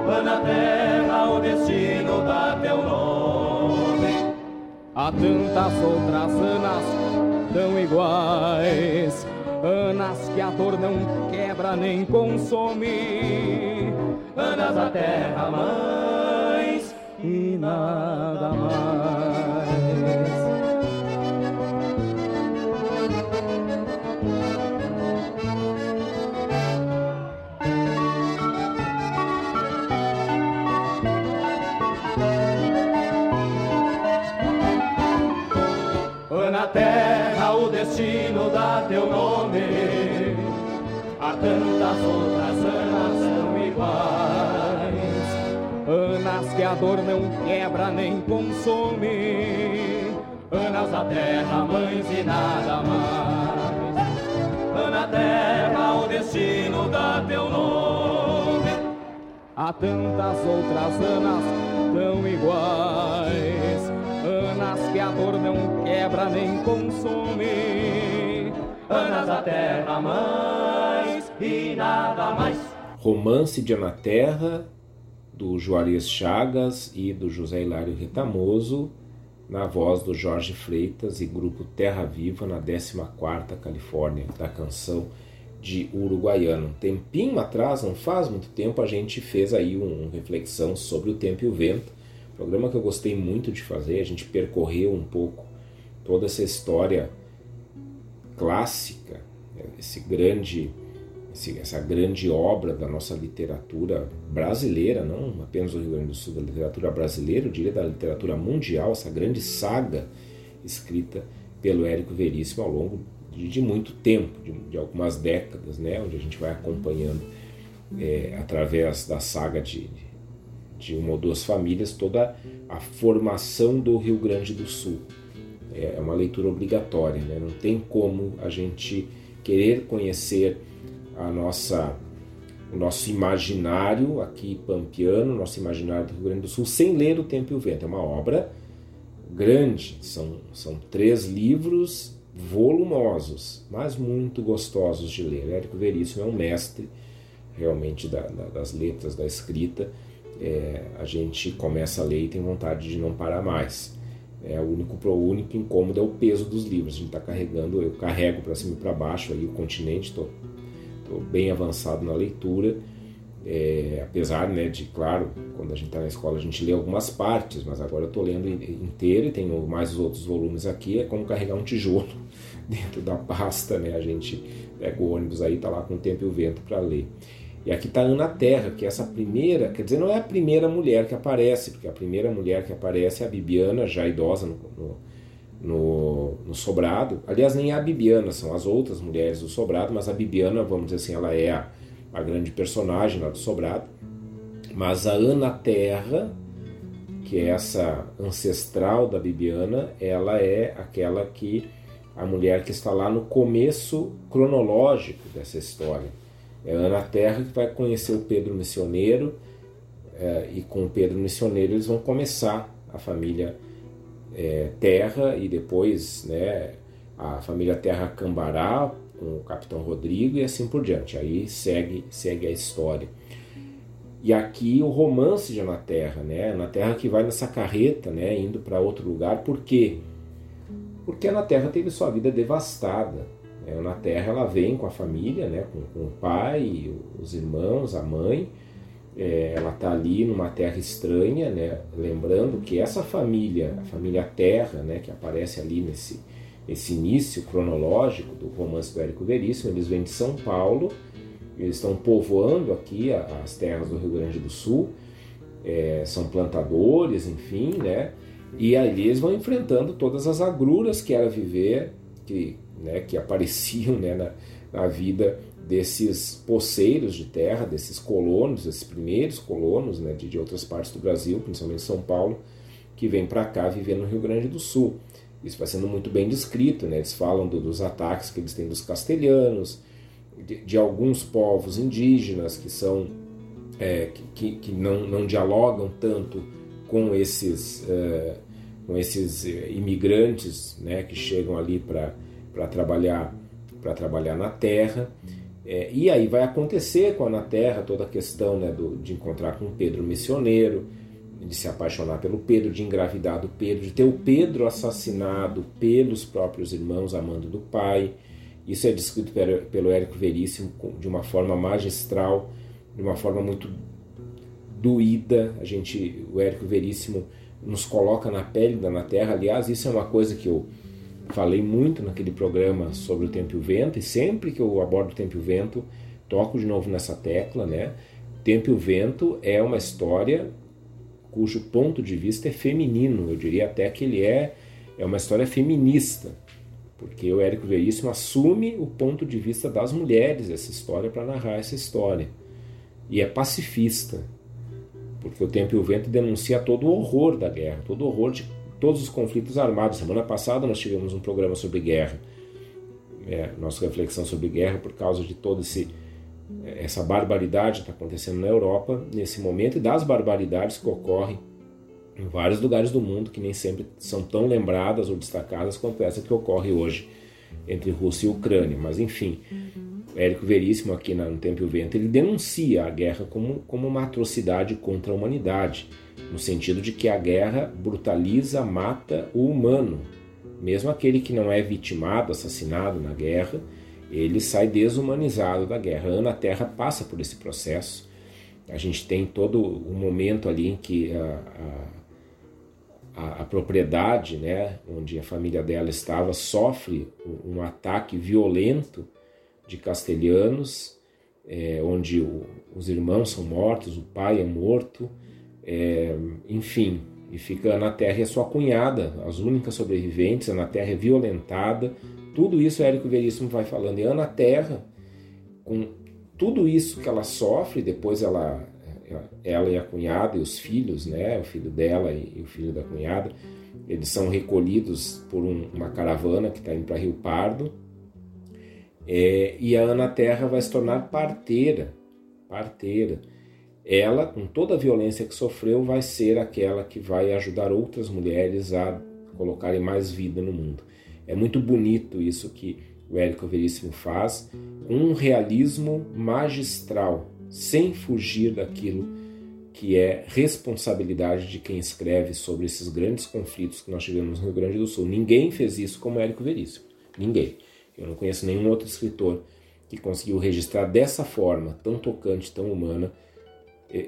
Ana terra, o destino dá teu nome. Há tantas outras Anas tão iguais. Anas que a dor não quebra nem consome. Anas da terra, mães e nada mais. Teu nome. Há tantas outras anas tão iguais, anas que a dor não quebra nem consome. Anas da terra, mães e nada mais. Na terra o destino dá teu nome. Há tantas outras anas tão iguais Anas que a dor não quebra nem consome. Anas da terra mais e nada mais. Romance de Ana Terra, do Juarez Chagas e do José Hilário Retamoso, na voz do Jorge Freitas e grupo Terra Viva, na 14ª Califórnia, da canção de Uruguaiano. Um tempinho atrás, não faz muito tempo, a gente fez aí uma reflexão sobre o tempo e o vento, Programa que eu gostei muito de fazer, a gente percorreu um pouco toda essa história clássica, esse grande, essa grande obra da nossa literatura brasileira, não apenas do Rio Grande do Sul, da literatura brasileira, eu diria da literatura mundial, essa grande saga escrita pelo Érico Veríssimo ao longo de, de muito tempo, de, de, algumas décadas, né, onde a gente vai acompanhando é, através da saga de, de uma ou duas famílias, toda a formação do Rio Grande do Sul. É, é uma leitura obrigatória, né? não tem como a gente querer conhecer a nossa, o nosso imaginário aqui pampiano, nosso imaginário do Rio Grande do Sul, sem ler O Tempo e o Vento. É uma obra grande, são, são três livros volumosos, mas muito gostosos de ler. Érico Veríssimo é um mestre realmente da, da, das letras, da escrita, é, a gente começa a ler e tem vontade de não parar mais. É, o único o único incômodo é o peso dos livros. A gente está carregando, eu carrego para cima e para baixo aí o continente, estou bem avançado na leitura. É, apesar né, de, claro, quando a gente está na escola a gente lê algumas partes, mas agora eu estou lendo inteiro e tenho mais os outros volumes aqui. É como carregar um tijolo dentro da pasta, né? A gente pega o ônibus aí, está lá com o tempo e o vento para ler. E aqui está Ana Terra, que é essa primeira, quer dizer, não é a primeira mulher que aparece, porque a primeira mulher que aparece é a Bibiana, já idosa no, no, no, no Sobrado. Aliás, nem é a Bibiana, são as outras mulheres do Sobrado, mas a Bibiana, vamos dizer assim, ela é a, a grande personagem lá do Sobrado. Mas a Ana Terra, que é essa ancestral da Bibiana, ela é aquela que a mulher que está lá no começo cronológico dessa história. É Ana Terra que vai conhecer o Pedro Missioneiro é, e com o Pedro Missioneiro eles vão começar a família é, Terra e depois né, a família Terra Cambará com o Capitão Rodrigo e assim por diante. Aí segue, segue a história. E aqui o romance de Ana Terra, né? Ana Terra que vai nessa carreta, né, indo para outro lugar. Por quê? Porque Ana Terra teve sua vida devastada na Terra ela vem com a família, né, com, com o pai, os irmãos, a mãe. É, ela está ali numa terra estranha, né, lembrando que essa família, a família Terra, né, que aparece ali nesse, nesse início cronológico do romance do Érico Veríssimo, eles vêm de São Paulo, eles estão povoando aqui as terras do Rio Grande do Sul, é, são plantadores, enfim, né, e ali eles vão enfrentando todas as agruras que era viver, que né, que apareciam né, na, na vida desses poceiros de terra, desses colonos, esses primeiros colonos né, de, de outras partes do Brasil, principalmente São Paulo, que vêm para cá viver no Rio Grande do Sul. Isso vai sendo muito bem descrito, né? eles falam do, dos ataques que eles têm dos castelhanos, de, de alguns povos indígenas que são é, que, que não, não dialogam tanto com esses, é, com esses imigrantes né, que chegam ali para trabalhar, trabalhar na terra. É, e aí vai acontecer com a na terra toda a questão né, do, de encontrar com Pedro missioneiro, de se apaixonar pelo Pedro, de engravidar do Pedro, de ter o Pedro assassinado pelos próprios irmãos, amando do pai. Isso é descrito pelo Érico Veríssimo de uma forma magistral, de uma forma muito doída. A gente, o Érico Veríssimo nos coloca na pele da na terra. Aliás, isso é uma coisa que eu falei muito naquele programa sobre o tempo e o vento, e sempre que eu abordo o tempo e o vento, toco de novo nessa tecla, né? Tempo e o vento é uma história cujo ponto de vista é feminino, eu diria até que ele é, é uma história feminista, porque o Érico Veríssimo assume o ponto de vista das mulheres dessa história para narrar essa história. E é pacifista, porque o Tempo e o Vento denuncia todo o horror da guerra, todo o horror de todos os conflitos armados. Semana passada nós tivemos um programa sobre guerra, é, nossa reflexão sobre guerra por causa de todo esse essa barbaridade que está acontecendo na Europa nesse momento e das barbaridades que ocorrem em vários lugares do mundo que nem sempre são tão lembradas ou destacadas quanto essa que ocorre hoje entre Rússia e Ucrânia. Mas enfim, Érico Veríssimo aqui no Tempo e o Vento ele denuncia a guerra como, como uma atrocidade contra a humanidade no sentido de que a guerra brutaliza, mata o humano. Mesmo aquele que não é vitimado, assassinado na guerra, ele sai desumanizado da guerra. A Ana Terra passa por esse processo. A gente tem todo o momento ali em que a, a, a, propriedade, né, onde a família dela estava, sofre um ataque violento de castelhanos, é, onde o, os irmãos são mortos, o pai é morto, é, enfim, e fica na Terra a sua cunhada, as únicas sobreviventes, na Terra é violentada. Tudo isso Érico Veríssimo vai falando. E Ana Terra, com tudo isso que ela sofre, depois ela, ela e a cunhada e os filhos, né, o filho dela e, o filho da cunhada, eles são recolhidos por um, uma caravana que está indo para Rio Pardo. É, e a Ana Terra vai se tornar parteira, parteira ela, com toda a violência que sofreu, vai ser aquela que vai ajudar outras mulheres a colocarem mais vida no mundo. É muito bonito isso que o Érico Veríssimo faz, com um realismo magistral, sem fugir daquilo que é responsabilidade de quem escreve sobre esses grandes conflitos que nós tivemos no Rio Grande do Sul. Ninguém fez isso como Érico Veríssimo. Ninguém. Eu não conheço nenhum outro escritor que conseguiu registrar dessa forma, tão tocante, tão humana,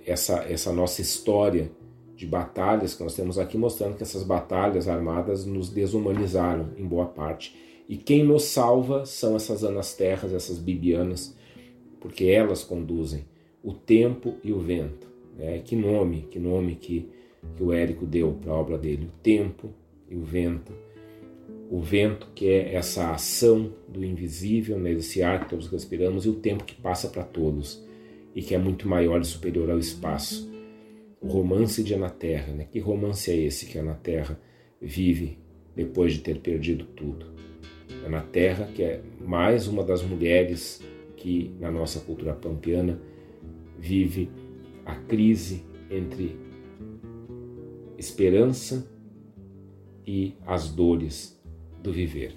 essa, essa nossa história de batalhas que nós temos aqui, mostrando que essas batalhas armadas nos desumanizaram em boa parte. E quem nos salva são essas anasterras, essas bibianas, porque elas conduzem o tempo e o vento. Né? Que nome, que nome que, que o Érico deu para a obra dele, o tempo e o vento. O vento que é essa ação do invisível, né? esse ar que todos respiramos, e o tempo que passa para todos e que é muito maior e superior ao espaço. O romance de Anaterra, né? Que romance é esse que Anaterra vive depois de ter perdido tudo? Anaterra, que é mais uma das mulheres que na nossa cultura pampiana vive a crise entre esperança e as dores do viver.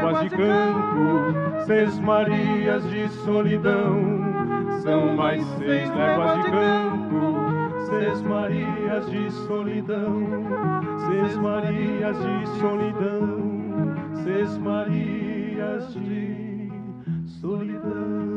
Léguas de campo, seis Marias de solidão. São mais seis léguas de campo, seis Marias de solidão. Seis Marias de solidão, seis Marias de solidão.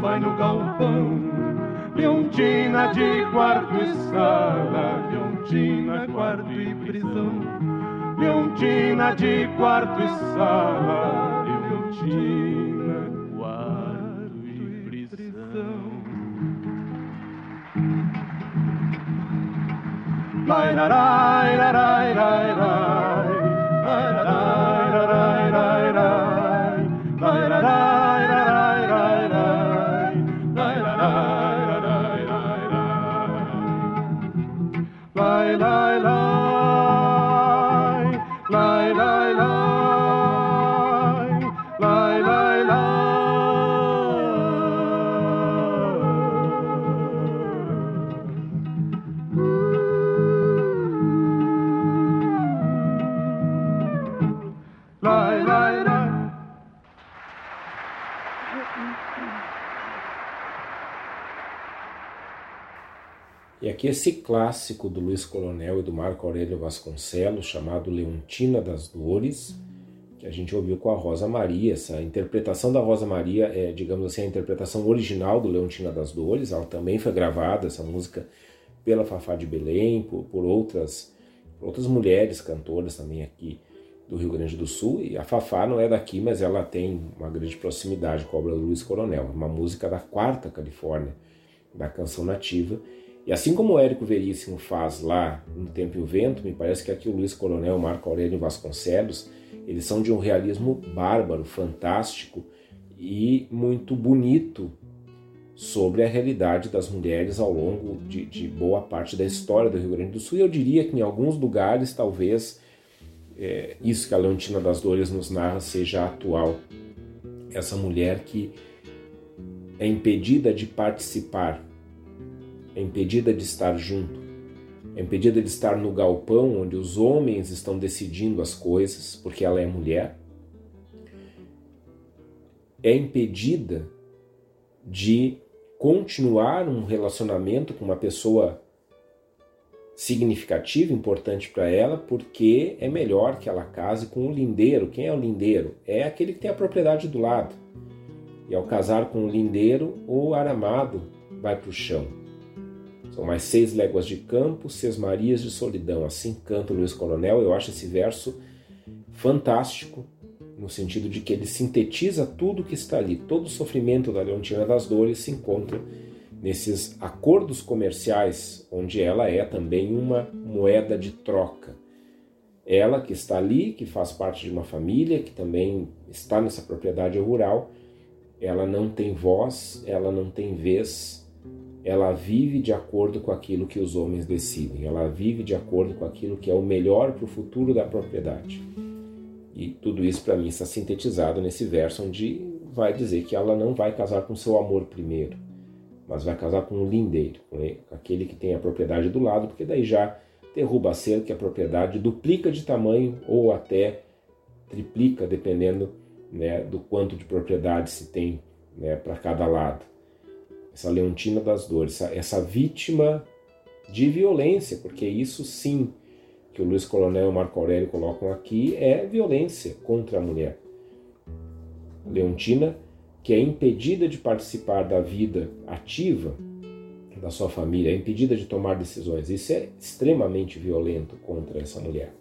Vai no galpão. Leontina de quarto e sala, Leontina, quarto e prisão. Leontina de quarto e sala, Leontina, quarto e prisão. Lai, lai, lai, lai, lai, lai, lai. Lai, E aqui esse clássico do Luiz Coronel e do Marco Aurélio Vasconcelos, chamado Leontina das Dores, que a gente ouviu com a Rosa Maria. Essa interpretação da Rosa Maria é, digamos assim, a interpretação original do Leontina das Dores. Ela também foi gravada, essa música, pela Fafá de Belém, por, por outras, por outras mulheres cantoras também aqui do Rio Grande do Sul. E a Fafá não é daqui, mas ela tem uma grande proximidade com a obra do Luiz Coronel. Uma música da quarta Califórnia, da canção nativa. E assim como o Érico Veríssimo faz lá no Tempo e o Vento, me parece que aqui o Luiz Coronel, Marco Aurélio Vasconcelos, eles são de um realismo bárbaro, fantástico e muito bonito sobre a realidade das mulheres ao longo de, de boa parte da história do Rio Grande do Sul. E eu diria que em alguns lugares, talvez, é, isso que a Leontina das Dores nos narra seja atual. Essa mulher que é impedida de participar é impedida de estar junto, é impedida de estar no galpão onde os homens estão decidindo as coisas, porque ela é mulher, é impedida de continuar um relacionamento com uma pessoa significativa, importante para ela, porque é melhor que ela case com o lindeiro. Quem é o lindeiro? É aquele que tem a propriedade do lado. E ao casar com o lindeiro, o aramado vai para o chão. São mais seis léguas de campo, seis marias de solidão. Assim canta o Luiz Coronel. Eu acho esse verso fantástico, no sentido de que ele sintetiza tudo que está ali. Todo o sofrimento da Leontina das Dores se encontra nesses acordos comerciais, onde ela é também uma moeda de troca. Ela que está ali, que faz parte de uma família, que também está nessa propriedade rural, ela não tem voz, ela não tem vez, ela vive de acordo com aquilo que os homens decidem, ela vive de acordo com aquilo que é o melhor para o futuro da propriedade. E tudo isso para mim está sintetizado nesse verso onde vai dizer que ela não vai casar com seu amor primeiro, mas vai casar com um lindeiro, com aquele que tem a propriedade do lado, porque daí já derruba a cerca, a propriedade duplica de tamanho ou até triplica, dependendo né, do quanto de propriedade se tem né, para cada lado. Essa leontina das dores, essa, essa vítima de violência, porque isso sim que o Luiz Coronel e o Marco Aurélio colocam aqui é violência contra a mulher. Leontina, que é impedida de participar da vida ativa da sua família, é impedida de tomar decisões. Isso é extremamente violento contra essa mulher.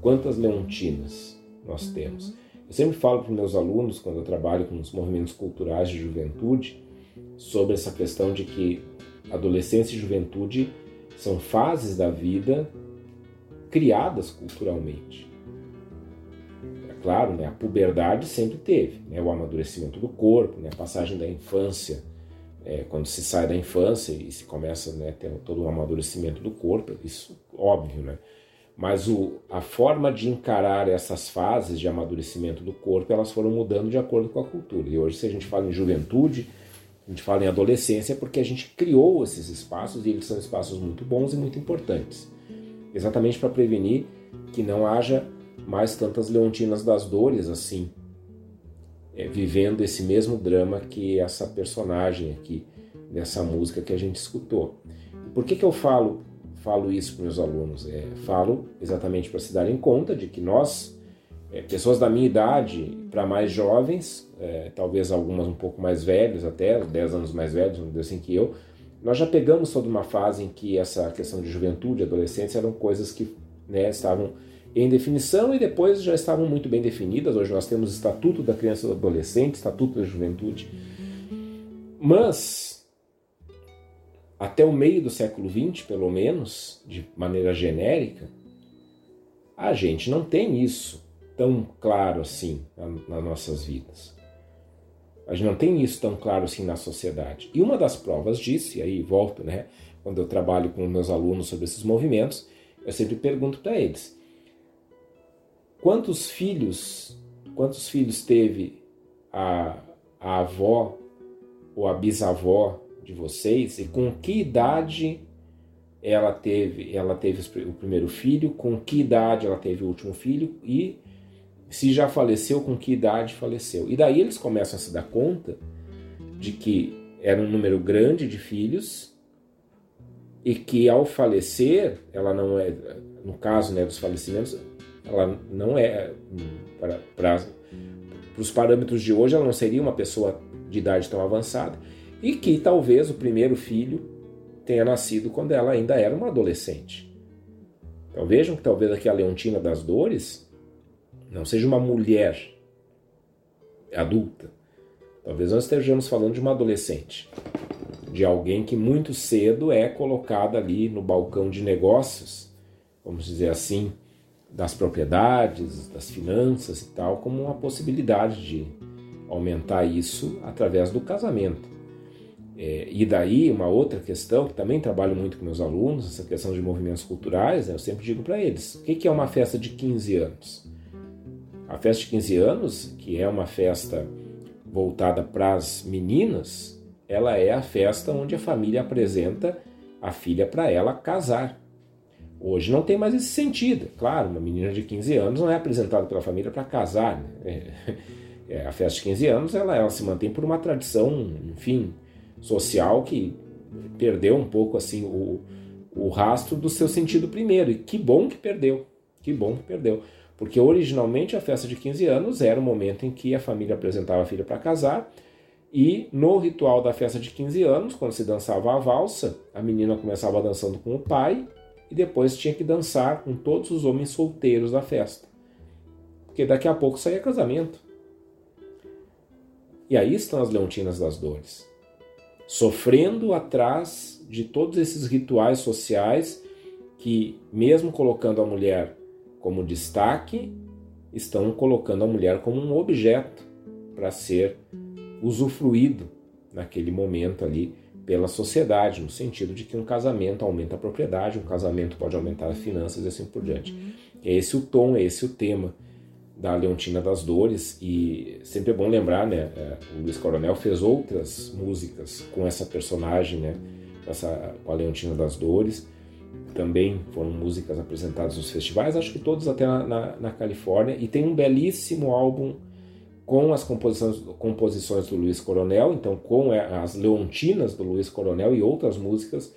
Quantas leontinas nós temos? Eu sempre falo para meus alunos, quando eu trabalho com os movimentos culturais de juventude, sobre essa questão de que adolescência e juventude são fases da vida criadas culturalmente. É claro, né, a puberdade sempre teve, né, o amadurecimento do corpo, né, a passagem da infância, é, quando se sai da infância e se começa né, ter todo o amadurecimento do corpo, isso óbvio, né? Mas o, a forma de encarar essas fases de amadurecimento do corpo, elas foram mudando de acordo com a cultura. E hoje, se a gente fala em juventude, a gente fala em adolescência, porque a gente criou esses espaços e eles são espaços muito bons e muito importantes exatamente para prevenir que não haja mais tantas leontinas das dores assim, é, vivendo esse mesmo drama que essa personagem aqui nessa música que a gente escutou. Por que, que eu falo falo isso para meus alunos? É, falo exatamente para se darem conta de que nós, é, pessoas da minha idade para mais jovens, é, talvez algumas um pouco mais velhos até, 10 anos mais velhos, assim que eu, nós já pegamos toda uma fase em que essa questão de juventude, adolescência eram coisas que né, estavam em definição e depois já estavam muito bem definidas. Hoje nós temos Estatuto da Criança e do Adolescente, Estatuto da Juventude. Mas, até o meio do século XX, pelo menos, de maneira genérica, a gente não tem isso tão claro assim nas nossas vidas. A gente não tem isso tão claro assim na sociedade. E uma das provas disso, e aí volto, né, quando eu trabalho com meus alunos sobre esses movimentos, eu sempre pergunto para eles: quantos filhos, quantos filhos teve a, a avó ou a bisavó de vocês e com que idade ela teve, ela teve o primeiro filho, com que idade ela teve o último filho e se já faleceu, com que idade faleceu. E daí eles começam a se dar conta de que era um número grande de filhos e que ao falecer, ela não é, no caso né, dos falecimentos, ela não é, para, para, para os parâmetros de hoje, ela não seria uma pessoa de idade tão avançada e que talvez o primeiro filho tenha nascido quando ela ainda era uma adolescente. Então vejam que talvez aqui a Leontina das Dores não seja uma mulher adulta. Talvez nós estejamos falando de uma adolescente, de alguém que muito cedo é colocada ali no balcão de negócios, vamos dizer assim, das propriedades, das finanças e tal, como uma possibilidade de aumentar isso através do casamento. É, e daí, uma outra questão, que também trabalho muito com meus alunos, essa questão de movimentos culturais, né, eu sempre digo para eles: o que é uma festa de 15 anos? A festa de 15 anos, que é uma festa voltada para as meninas, ela é a festa onde a família apresenta a filha para ela casar. Hoje não tem mais esse sentido. Claro, uma menina de 15 anos não é apresentada pela família para casar. Né? É, é, a festa de 15 anos ela, ela se mantém por uma tradição, enfim, social que perdeu um pouco assim o, o rastro do seu sentido primeiro. E que bom que perdeu. Que bom que perdeu. Porque originalmente a festa de 15 anos era o momento em que a família apresentava a filha para casar, e no ritual da festa de 15 anos, quando se dançava a valsa, a menina começava dançando com o pai e depois tinha que dançar com todos os homens solteiros da festa. Porque daqui a pouco saía casamento. E aí estão as leontinas das dores, sofrendo atrás de todos esses rituais sociais que, mesmo colocando a mulher como destaque, estão colocando a mulher como um objeto para ser usufruído naquele momento ali pela sociedade, no sentido de que um casamento aumenta a propriedade, um casamento pode aumentar as finanças e assim por diante. É esse o tom, é esse o tema da Leontina das Dores e sempre é bom lembrar, né, é, o Luiz Coronel fez outras músicas com essa personagem, né, essa, com a Leontina das Dores, também foram músicas apresentadas nos festivais, acho que todos até na, na, na Califórnia, e tem um belíssimo álbum com as composições, composições do Luiz Coronel, então com as Leontinas do Luiz Coronel e outras músicas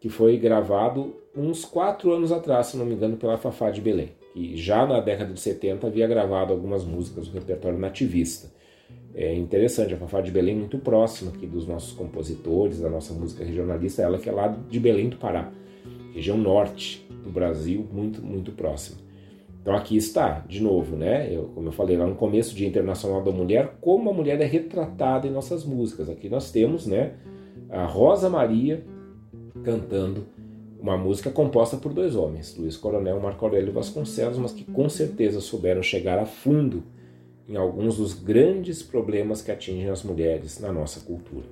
que foi gravado uns quatro anos atrás, se não me engano, pela Fafá de Belém, que já na década de 70 havia gravado algumas músicas do repertório nativista. É interessante, a Fafá de Belém muito próxima aqui dos nossos compositores, da nossa música regionalista, ela que é lá de Belém do Pará, região norte do Brasil, muito, muito próxima. Então aqui está, de novo, né? Eu, como eu falei lá no começo, Dia Internacional da Mulher, como a mulher é retratada em nossas músicas. Aqui nós temos, né, a Rosa Maria cantando uma música composta por dois homens, Luiz Coronel e Marco Aurélio Vasconcelos, mas que com certeza souberam chegar a fundo em alguns dos grandes problemas que atingem as mulheres na nossa cultura.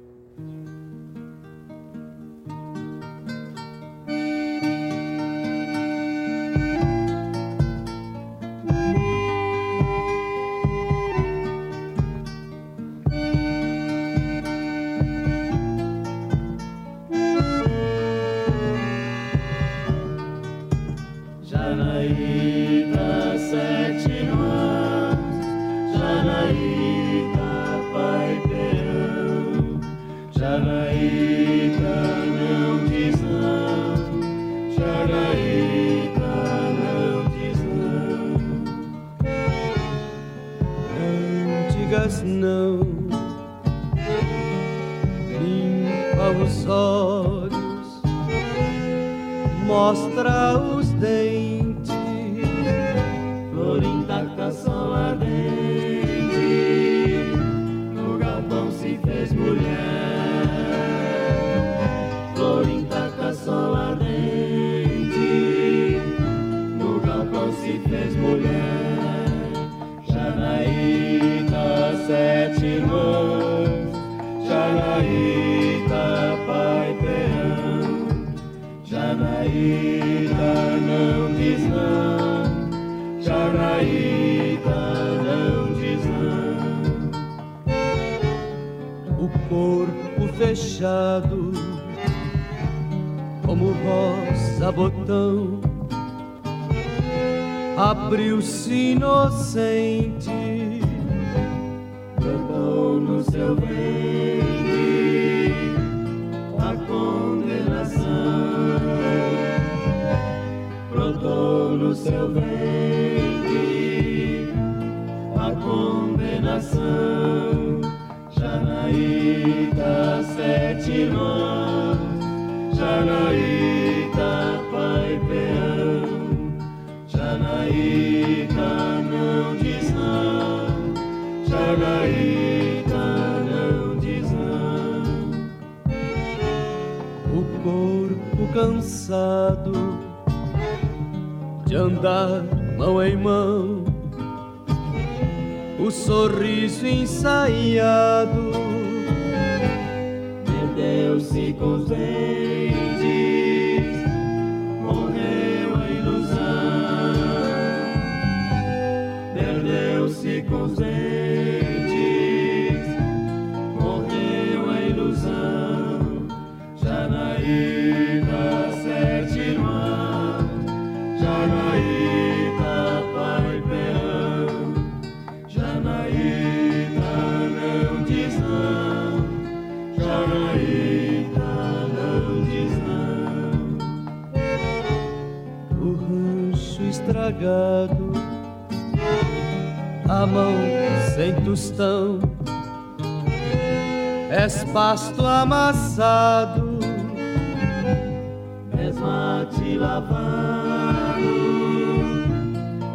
Lavado,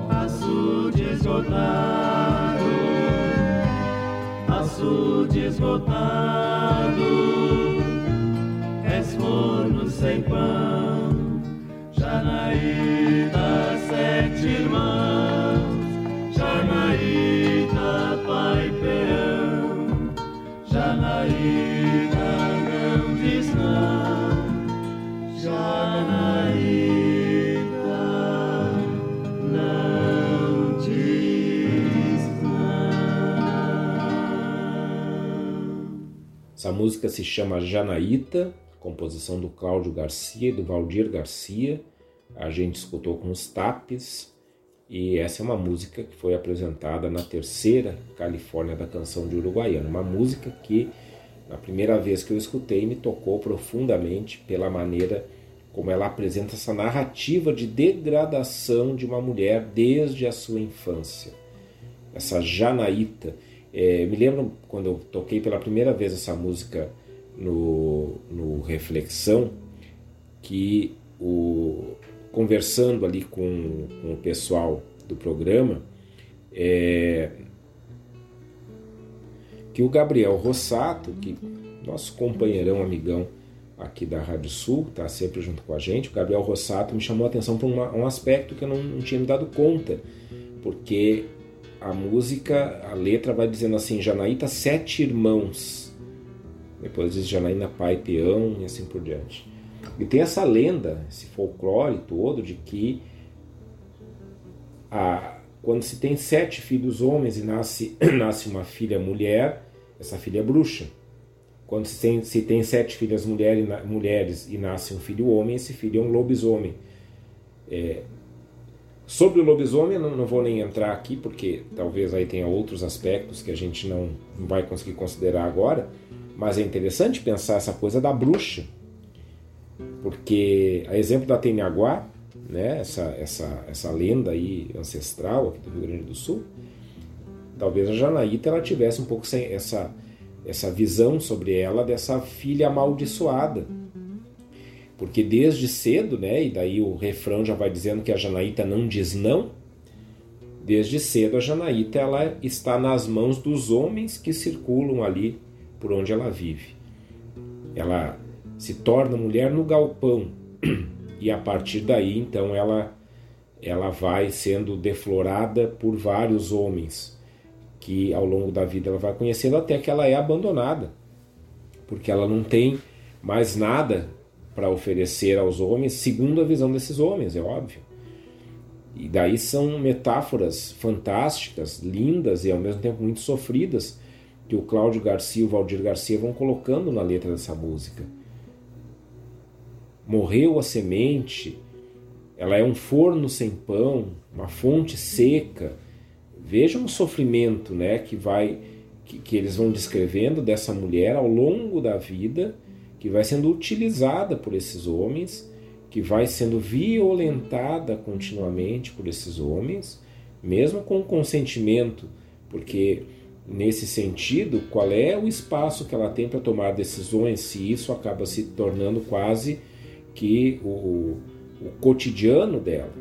açude esgotado, açude esgotado, música se chama Janaíta, composição do Cláudio Garcia e do Valdir Garcia. A gente escutou com os tapes e essa é uma música que foi apresentada na terceira Califórnia da Canção de Uruguaiana. Uma música que, na primeira vez que eu escutei, me tocou profundamente pela maneira como ela apresenta essa narrativa de degradação de uma mulher desde a sua infância. Essa Janaíta é, me lembro quando eu toquei pela primeira vez essa música no, no Reflexão, que o, conversando ali com, com o pessoal do programa, é, que o Gabriel Rossato, que nosso companheirão, amigão aqui da Rádio Sul, está sempre junto com a gente, o Gabriel Rossato me chamou a atenção para um aspecto que eu não, não tinha me dado conta, porque a música, a letra vai dizendo assim: Janaíta, sete irmãos. Depois diz Janaína, pai, peão e assim por diante. E tem essa lenda, esse folclore todo de que a, quando se tem sete filhos homens e nasce, nasce uma filha mulher, essa filha é bruxa. Quando se tem, se tem sete filhas mulher, mulheres e nasce um filho homem, esse filho é um lobisomem. É, Sobre o lobisomem, não, não vou nem entrar aqui, porque talvez aí tenha outros aspectos que a gente não, não vai conseguir considerar agora, mas é interessante pensar essa coisa da bruxa, porque a exemplo da Tenhaguá, né, essa, essa, essa lenda aí ancestral aqui do Rio Grande do Sul, talvez a Janaíta ela tivesse um pouco essa, essa visão sobre ela dessa filha amaldiçoada, porque desde cedo, né, e daí o refrão já vai dizendo que a Janaíta não diz não, desde cedo a Janaíta ela está nas mãos dos homens que circulam ali por onde ela vive. Ela se torna mulher no galpão e a partir daí então ela ela vai sendo deflorada por vários homens que ao longo da vida ela vai conhecendo até que ela é abandonada, porque ela não tem mais nada para oferecer aos homens, segundo a visão desses homens, é óbvio. E daí são metáforas fantásticas, lindas e ao mesmo tempo muito sofridas que o Cláudio Garcia e o Valdir Garcia vão colocando na letra dessa música. Morreu a semente, ela é um forno sem pão, uma fonte seca. Vejam o sofrimento né, que, vai, que, que eles vão descrevendo dessa mulher ao longo da vida que vai sendo utilizada por esses homens, que vai sendo violentada continuamente por esses homens, mesmo com consentimento, porque nesse sentido, qual é o espaço que ela tem para tomar decisões se isso acaba se tornando quase que o, o cotidiano dela?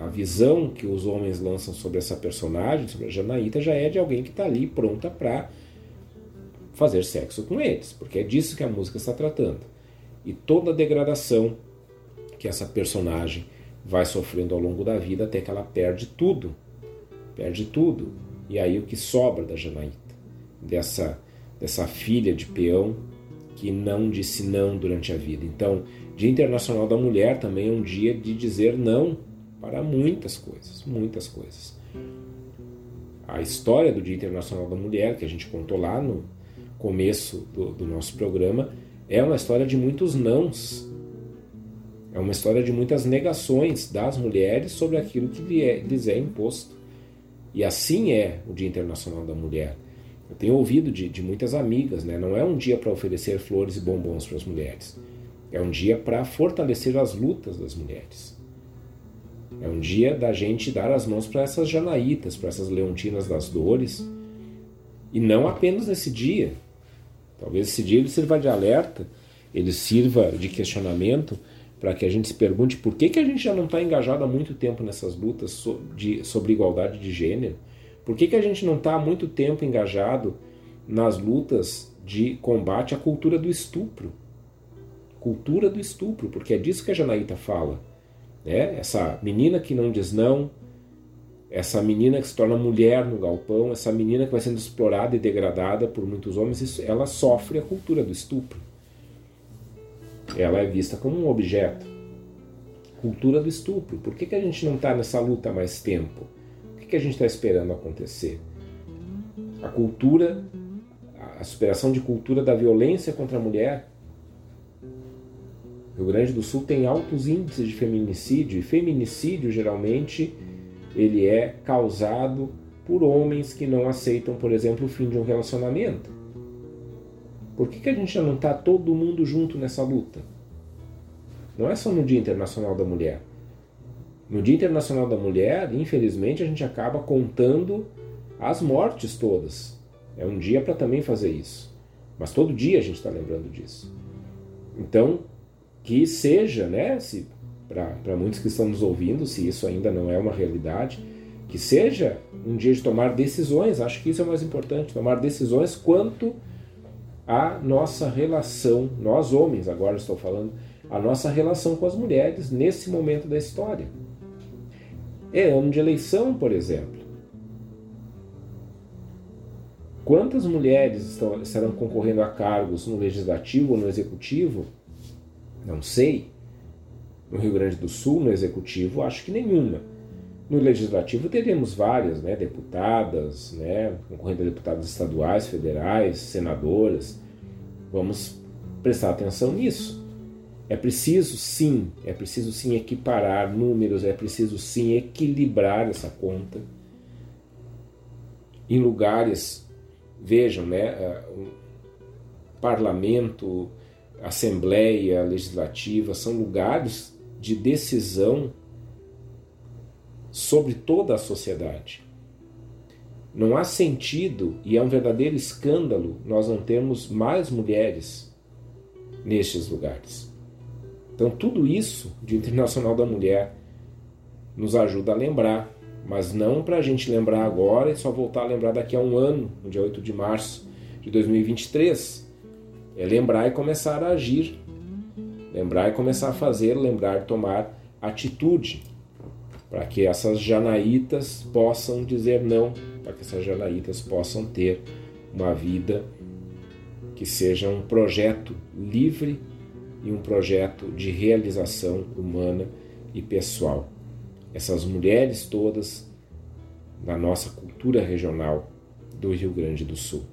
A visão que os homens lançam sobre essa personagem, sobre a Janaíta, já é de alguém que está ali pronta para fazer sexo com eles, porque é disso que a música está tratando. E toda a degradação que essa personagem vai sofrendo ao longo da vida até que ela perde tudo. Perde tudo. E aí o que sobra da Janaíta? Dessa, dessa filha de peão que não disse não durante a vida. Então, Dia Internacional da Mulher também é um dia de dizer não para muitas coisas, muitas coisas. A história do Dia Internacional da Mulher, que a gente contou lá no, começo do, do nosso programa, é uma história de muitos nãos. É uma história de muitas negações das mulheres sobre aquilo que lhes é imposto. E assim é o Dia Internacional da Mulher. Eu tenho ouvido de, de muitas amigas, né? não é um dia para oferecer flores e bombons para as mulheres. É um dia para fortalecer as lutas das mulheres. É um dia da gente dar as mãos para essas janaítas, para essas leontinas das dores. E não apenas nesse dia, Talvez esse dia ele sirva de alerta, ele sirva de questionamento para que a gente se pergunte por que, que a gente já não está engajado há muito tempo nessas lutas de, sobre igualdade de gênero? Por que, que a gente não está há muito tempo engajado nas lutas de combate à cultura do estupro? Cultura do estupro, porque é disso que a Janaíta fala. Né? Essa menina que não diz não, essa menina que se torna mulher no galpão, essa menina que vai sendo explorada e degradada por muitos homens, isso, ela sofre a cultura do estupro. Ela é vista como um objeto. Cultura do estupro. Por que, que a gente não está nessa luta há mais tempo? O que, que a gente está esperando acontecer? A cultura, a superação de cultura da violência contra a mulher. O Rio Grande do Sul tem altos índices de feminicídio, e feminicídio geralmente ele é causado por homens que não aceitam, por exemplo, o fim de um relacionamento. Por que, que a gente não está todo mundo junto nessa luta? Não é só no Dia Internacional da Mulher. No Dia Internacional da Mulher, infelizmente, a gente acaba contando as mortes todas. É um dia para também fazer isso. Mas todo dia a gente está lembrando disso. Então, que seja, né, se para muitos que estão nos ouvindo, se isso ainda não é uma realidade, que seja um dia de tomar decisões, acho que isso é o mais importante, tomar decisões quanto à nossa relação, nós homens agora estou falando, a nossa relação com as mulheres nesse momento da história. É ano de eleição, por exemplo. Quantas mulheres estão, estarão concorrendo a cargos no legislativo ou no executivo? Não sei. No Rio Grande do Sul, no executivo, acho que nenhuma. No legislativo teremos várias, né, deputadas, né, concorrendo a deputadas estaduais, federais, senadoras. Vamos prestar atenção nisso. É preciso sim, é preciso sim equiparar números, é preciso sim equilibrar essa conta. Em lugares, vejam, né, parlamento, assembleia legislativa são lugares de decisão sobre toda a sociedade. Não há sentido e é um verdadeiro escândalo nós não termos mais mulheres nestes lugares. Então, tudo isso, Dia Internacional da Mulher, nos ajuda a lembrar, mas não para a gente lembrar agora e só voltar a lembrar daqui a um ano, no dia 8 de março de 2023. É lembrar e começar a agir Lembrar e começar a fazer, lembrar, tomar atitude, para que essas janaítas possam dizer não, para que essas janaítas possam ter uma vida que seja um projeto livre e um projeto de realização humana e pessoal. Essas mulheres todas na nossa cultura regional do Rio Grande do Sul.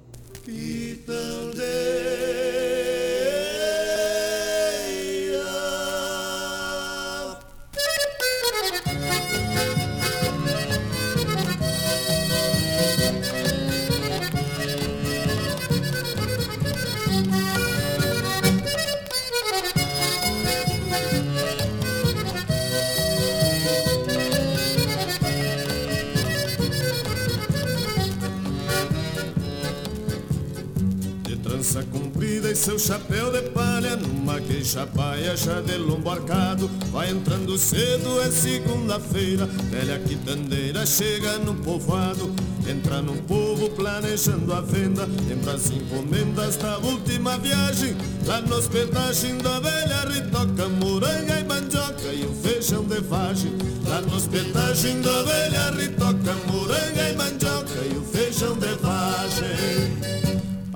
Chapéu de palha numa queixa paia já de lombo arcado. Vai entrando cedo, é segunda-feira Velha quitandeira chega no povoado. Entra no povo planejando a venda Lembra as encomendas da última viagem. Lá na hospedagem da velha ritoca Moranga e mandioca e o feijão de vagem. Lá na hospedagem da velha ritoca Moranga e mandioca e o feijão de vagem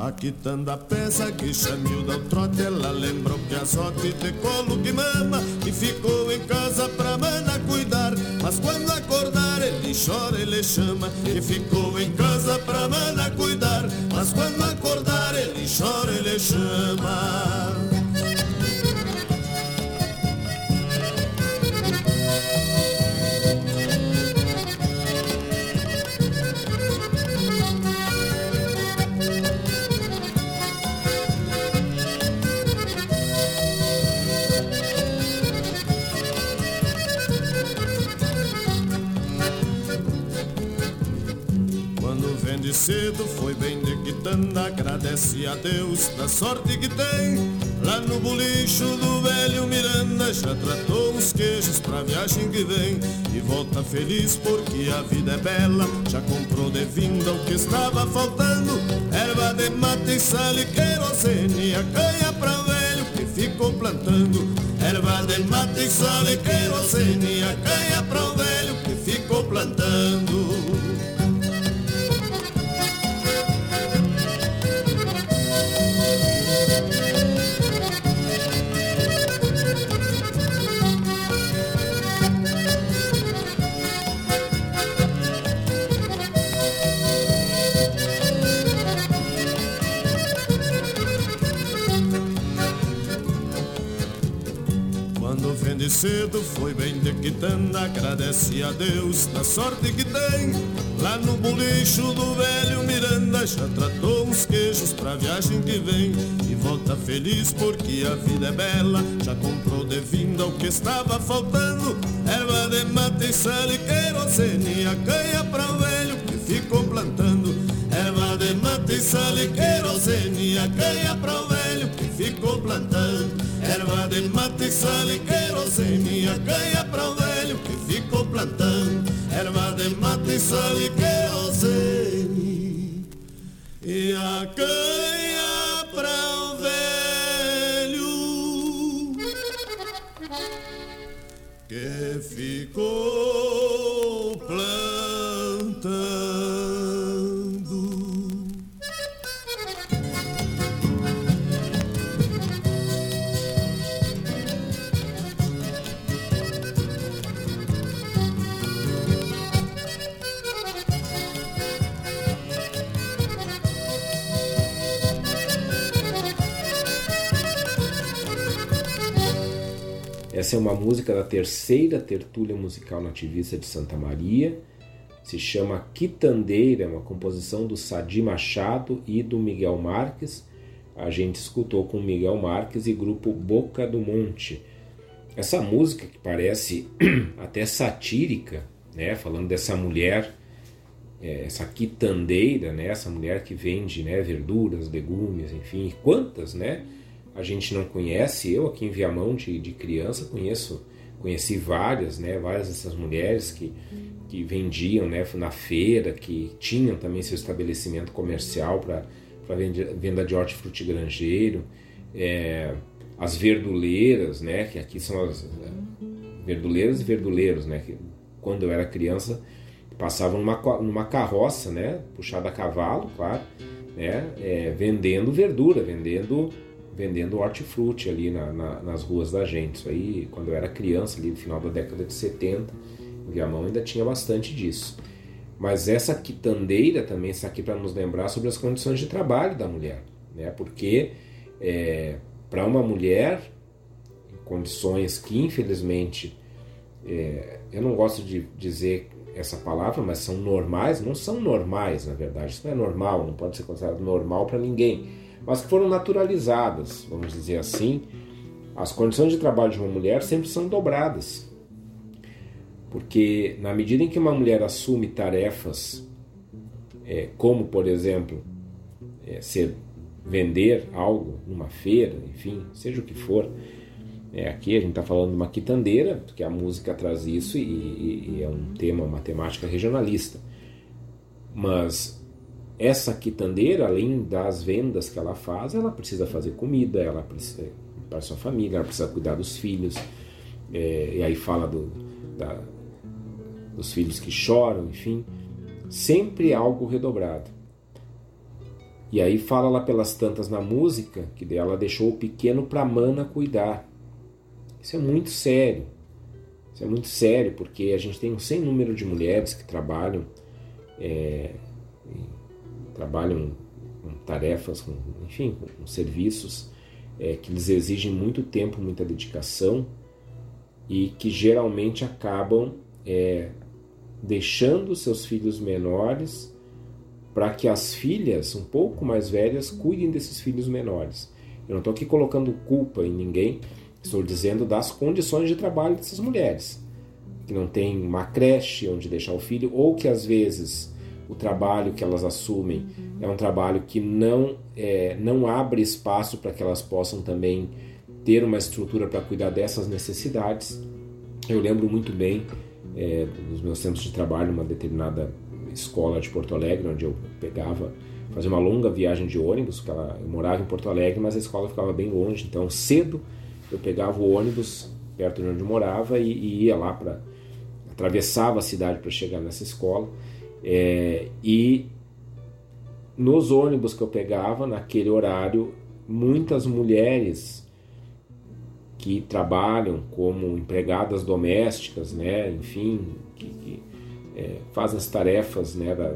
A peça que chamou ao trote Ela lembrou que a sorte de colo que mama E ficou em casa pra mana cuidar. Mas quando acordar ele chora, ele chama E ficou em casa pra mana cuidar. Mas quando acordar ele chora, ele chama quitanda Agradece a Deus da sorte que tem. Lá no bolicho do velho Miranda Já tratou uns queijos pra viagem que vem. E volta feliz porque a vida é bela Já comprou de vinda o que estava faltando. Erva de mate e sal e querosene A canha pra velho que ficou plantando. Erva de mata e sal e querosene A canha para o velho que ficou plantando cedo foi bem de quitanda Agradece a Deus na sorte que tem. Lá no bolicho do velho Miranda Já tratou uns queijos pra viagem que vem. E volta feliz porque a vida é bela Já comprou de vinda o que estava faltando. Erva de mate e sal e querosene A canha pra o velho que ficou plantando. Erva de mate e sal e querosene A canha pra o velho que ficou plantando. Erva de mate, sal e querosene A canha para o velho que ficou plantando Erva de mate, sal e querosene E a canha para o velho Que ficou Essa é uma música da terceira tertúlia musical nativista de Santa Maria. Se chama Quitandeira, é uma composição do Sadi Machado e do Miguel Marques. A gente escutou com Miguel Marques e grupo Boca do Monte. Essa música que parece até satírica, né, falando dessa mulher, é, essa quitandeira, né, essa mulher que vende né, verduras, legumes, enfim, quantas, né? A gente não conhece. Eu aqui em Viamão de, de criança conheço, conheci várias, né, várias dessas mulheres que, que vendiam, né, na feira, que tinham também seu estabelecimento comercial para venda de hortifruti granjeiro, é, as verduleiras, né, que aqui são as verduleiras e verduleiros, né, que quando eu era criança passavam numa, numa carroça, né, puxada a cavalo, claro, né, é, vendendo verdura, vendendo vendendo hortifruti ali na, na, nas ruas da gente. Isso aí, quando eu era criança, ali no final da década de 70, em Viamão ainda tinha bastante disso. Mas essa quitandeira também está aqui para nos lembrar sobre as condições de trabalho da mulher, né? Porque é, para uma mulher, em condições que infelizmente é, eu não gosto de dizer essa palavra, mas são normais, não são normais na verdade. Isso não é normal, não pode ser considerado normal para ninguém mas que foram naturalizadas, vamos dizer assim. As condições de trabalho de uma mulher sempre são dobradas. Porque, na medida em que uma mulher assume tarefas, é, como, por exemplo, é, ser, vender algo numa feira, enfim, seja o que for, é, aqui a gente está falando de uma quitandeira, porque a música traz isso e, e, e é um tema, uma temática regionalista. Mas essa quitandeira, além das vendas que ela faz, ela precisa fazer comida, ela precisa para sua família, ela precisa cuidar dos filhos. É, e aí fala do, da, dos filhos que choram, enfim, sempre algo redobrado. E aí fala lá pelas tantas na música que ela deixou o pequeno para a mana cuidar. Isso é muito sério. Isso é muito sério porque a gente tem um sem número de mulheres que trabalham é, trabalham com tarefas, com, enfim, com serviços é, que lhes exigem muito tempo, muita dedicação e que geralmente acabam é, deixando seus filhos menores para que as filhas, um pouco mais velhas, cuidem desses filhos menores. Eu não estou aqui colocando culpa em ninguém, estou dizendo das condições de trabalho dessas mulheres, que não tem uma creche onde deixar o filho, ou que às vezes o trabalho que elas assumem. É um trabalho que não, é, não abre espaço para que elas possam também ter uma estrutura para cuidar dessas necessidades. Eu lembro muito bem é, dos meus tempos de trabalho numa determinada escola de Porto Alegre, onde eu pegava, fazia uma longa viagem de ônibus, porque ela, eu morava em Porto Alegre, mas a escola ficava bem longe, então cedo eu pegava o ônibus perto de onde eu morava e, e ia lá para atravessava a cidade para chegar nessa escola é, e nos ônibus que eu pegava naquele horário muitas mulheres que trabalham como empregadas domésticas, né, enfim, que, que é, fazem as tarefas né, da,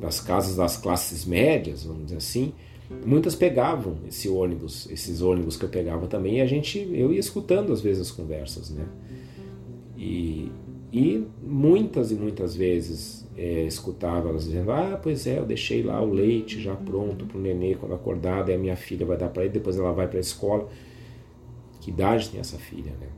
das casas das classes médias, vamos dizer assim, muitas pegavam esse ônibus, esses ônibus que eu pegava também, e a gente, eu ia escutando às vezes as conversas, né? E, e muitas e muitas vezes é, escutava elas dizendo: Ah, pois é, eu deixei lá o leite já pronto para o nenê quando acordar, e a minha filha vai dar para ele, depois ela vai para a escola. Que idade tem essa filha, né?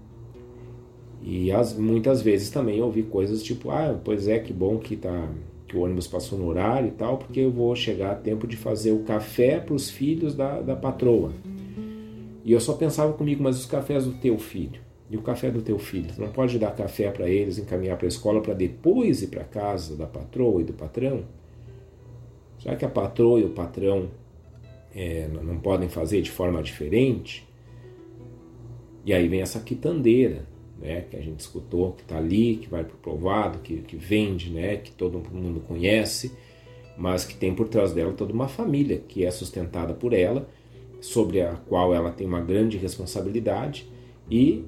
E as, muitas vezes também ouvi coisas tipo: Ah, pois é, que bom que tá que o ônibus passou no horário e tal, porque eu vou chegar a tempo de fazer o café para os filhos da, da patroa. E eu só pensava comigo, mas os cafés do teu filho e o café do teu filho, tu não pode dar café para eles, encaminhar para a escola para depois ir para casa da patroa e do patrão? Será que a patroa e o patrão é, não podem fazer de forma diferente? E aí vem essa quitandeira, né, que a gente escutou, que está ali, que vai para o provado, que, que vende, né, que todo mundo conhece, mas que tem por trás dela toda uma família que é sustentada por ela, sobre a qual ela tem uma grande responsabilidade e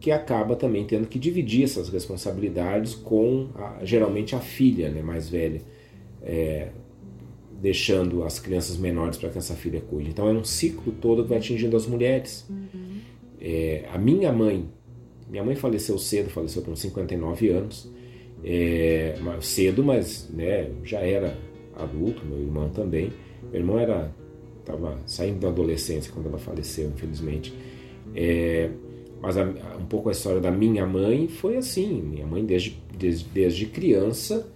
que acaba também tendo que dividir essas responsabilidades com a, geralmente a filha né, mais velha, é, deixando as crianças menores para que essa filha cuide. Então é um ciclo todo que vai atingindo as mulheres. Uhum. É, a minha mãe minha mãe faleceu cedo, faleceu com 59 anos, é, cedo, mas né, já era adulto, meu irmão também. Meu irmão era estava saindo da adolescência quando ela faleceu, infelizmente. É, mas a, um pouco a história da minha mãe foi assim. Minha mãe desde, desde, desde criança,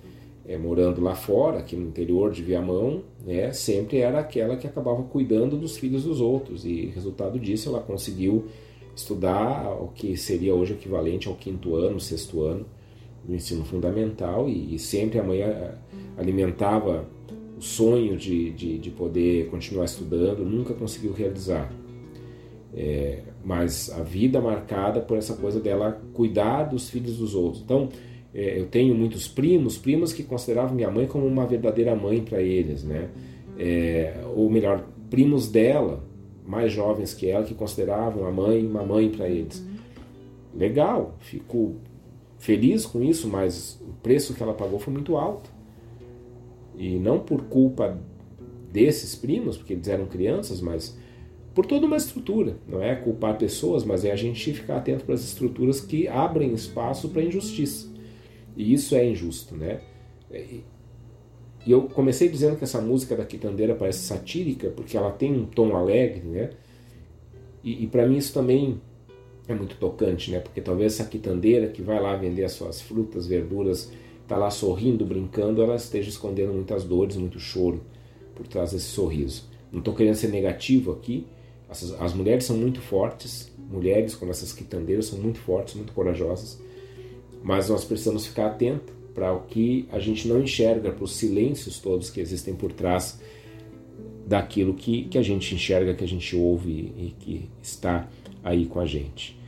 é, morando lá fora, aqui no interior de Viamão, né, sempre era aquela que acabava cuidando dos filhos dos outros. E resultado disso, ela conseguiu estudar o que seria hoje equivalente ao quinto ano, sexto ano do ensino fundamental e, e sempre a mãe eh, alimentava o sonho de, de, de, poder continuar estudando, nunca conseguiu realizar. É, mas a vida marcada por essa coisa dela cuidar dos filhos dos outros. Então, é, eu tenho muitos primos, primas que consideravam minha mãe como uma verdadeira mãe para eles, né? É, ou melhor, primos dela, mais jovens que ela que consideravam a mãe uma mãe para eles. Legal, fico feliz com isso, mas o preço que ela pagou foi muito alto. E não por culpa desses primos, porque eles eram crianças, mas por toda uma estrutura. Não é culpar pessoas, mas é a gente ficar atento para as estruturas que abrem espaço para injustiça. E isso é injusto, né? E eu comecei dizendo que essa música da Quitandeira parece satírica, porque ela tem um tom alegre, né? E, e para mim isso também é muito tocante, né? Porque talvez essa quitandeira que vai lá vender as suas frutas, verduras, tá lá sorrindo, brincando, ela esteja escondendo muitas dores, muito choro por trás desse sorriso. Não estou querendo ser negativo aqui. As, as mulheres são muito fortes, mulheres como essas quitandeiras são muito fortes, muito corajosas, mas nós precisamos ficar atentos para o que a gente não enxerga, para os silêncios todos que existem por trás daquilo que, que a gente enxerga, que a gente ouve e que está aí com a gente.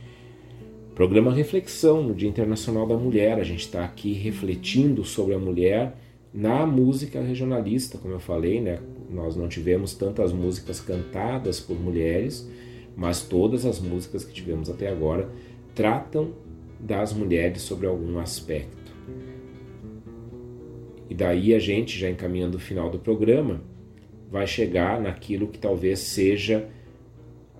Programa Reflexão no Dia Internacional da Mulher. A gente está aqui refletindo sobre a mulher na música regionalista, como eu falei, né? Nós não tivemos tantas músicas cantadas por mulheres, mas todas as músicas que tivemos até agora tratam das mulheres sobre algum aspecto. E daí a gente, já encaminhando o final do programa, vai chegar naquilo que talvez seja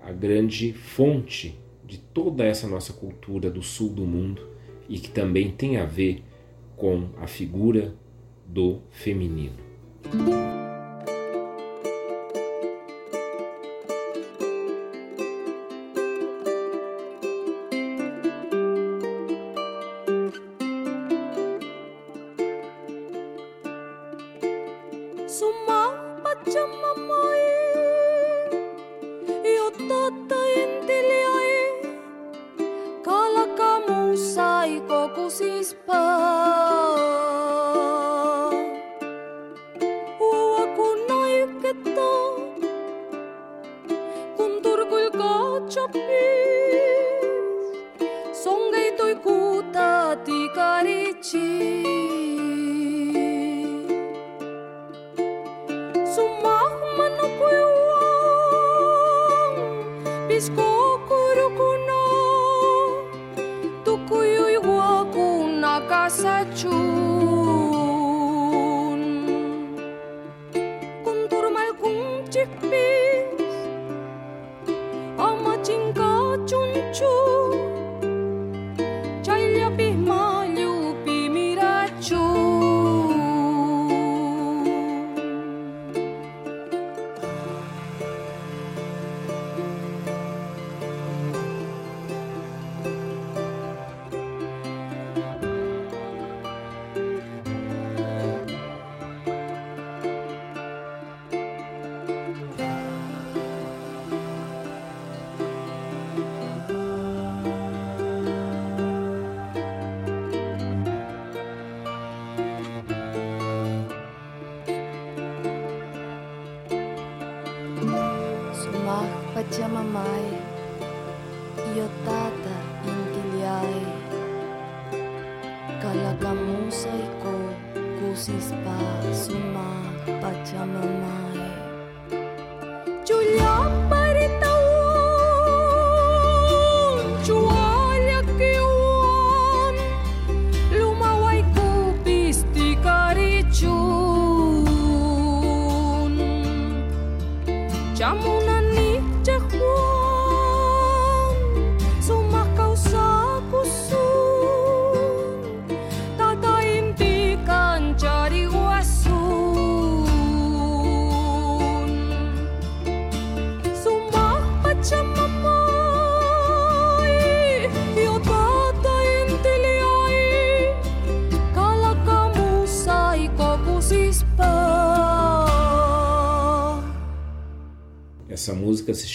a grande fonte de toda essa nossa cultura do sul do mundo e que também tem a ver com a figura do feminino.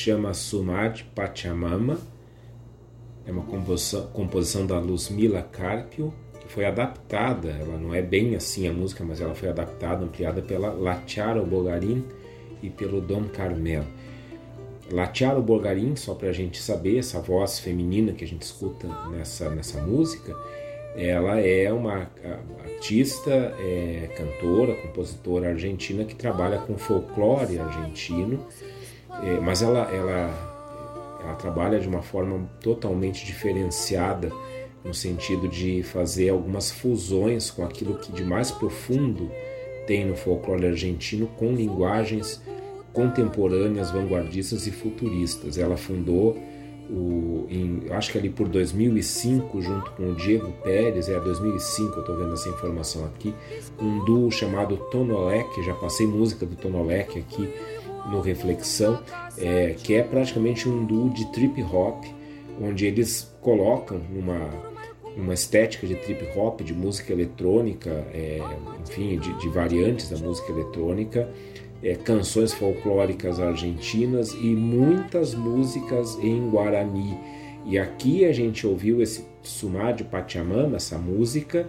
Chama Sumad Pachamama, é uma composição, composição da Luzmila Carpio, que foi adaptada, ela não é bem assim a música, mas ela foi adaptada, ampliada pela Lacharo Bogarin e pelo Dom Carmel. Lacharo Bogarin, só para a gente saber, essa voz feminina que a gente escuta nessa, nessa música, ela é uma artista, é, cantora, compositora argentina que trabalha com folclore argentino é, mas ela, ela, ela trabalha de uma forma totalmente diferenciada no sentido de fazer algumas fusões com aquilo que de mais profundo tem no folclore argentino com linguagens contemporâneas, vanguardistas e futuristas. Ela fundou o, em, acho que ali por 2005, junto com o Diego Pérez, é 2005, eu estou vendo essa informação aqui, um duo chamado Tonolec, já passei música do Tonolec aqui no Reflexão, é, que é praticamente um duo de trip hop, onde eles colocam numa, numa estética de trip hop, de música eletrônica, é, enfim, de, de, variantes da música eletrônica, é, canções folclóricas argentinas e muitas músicas em guarani. E aqui a gente ouviu esse Sumá de Pachamama, essa música,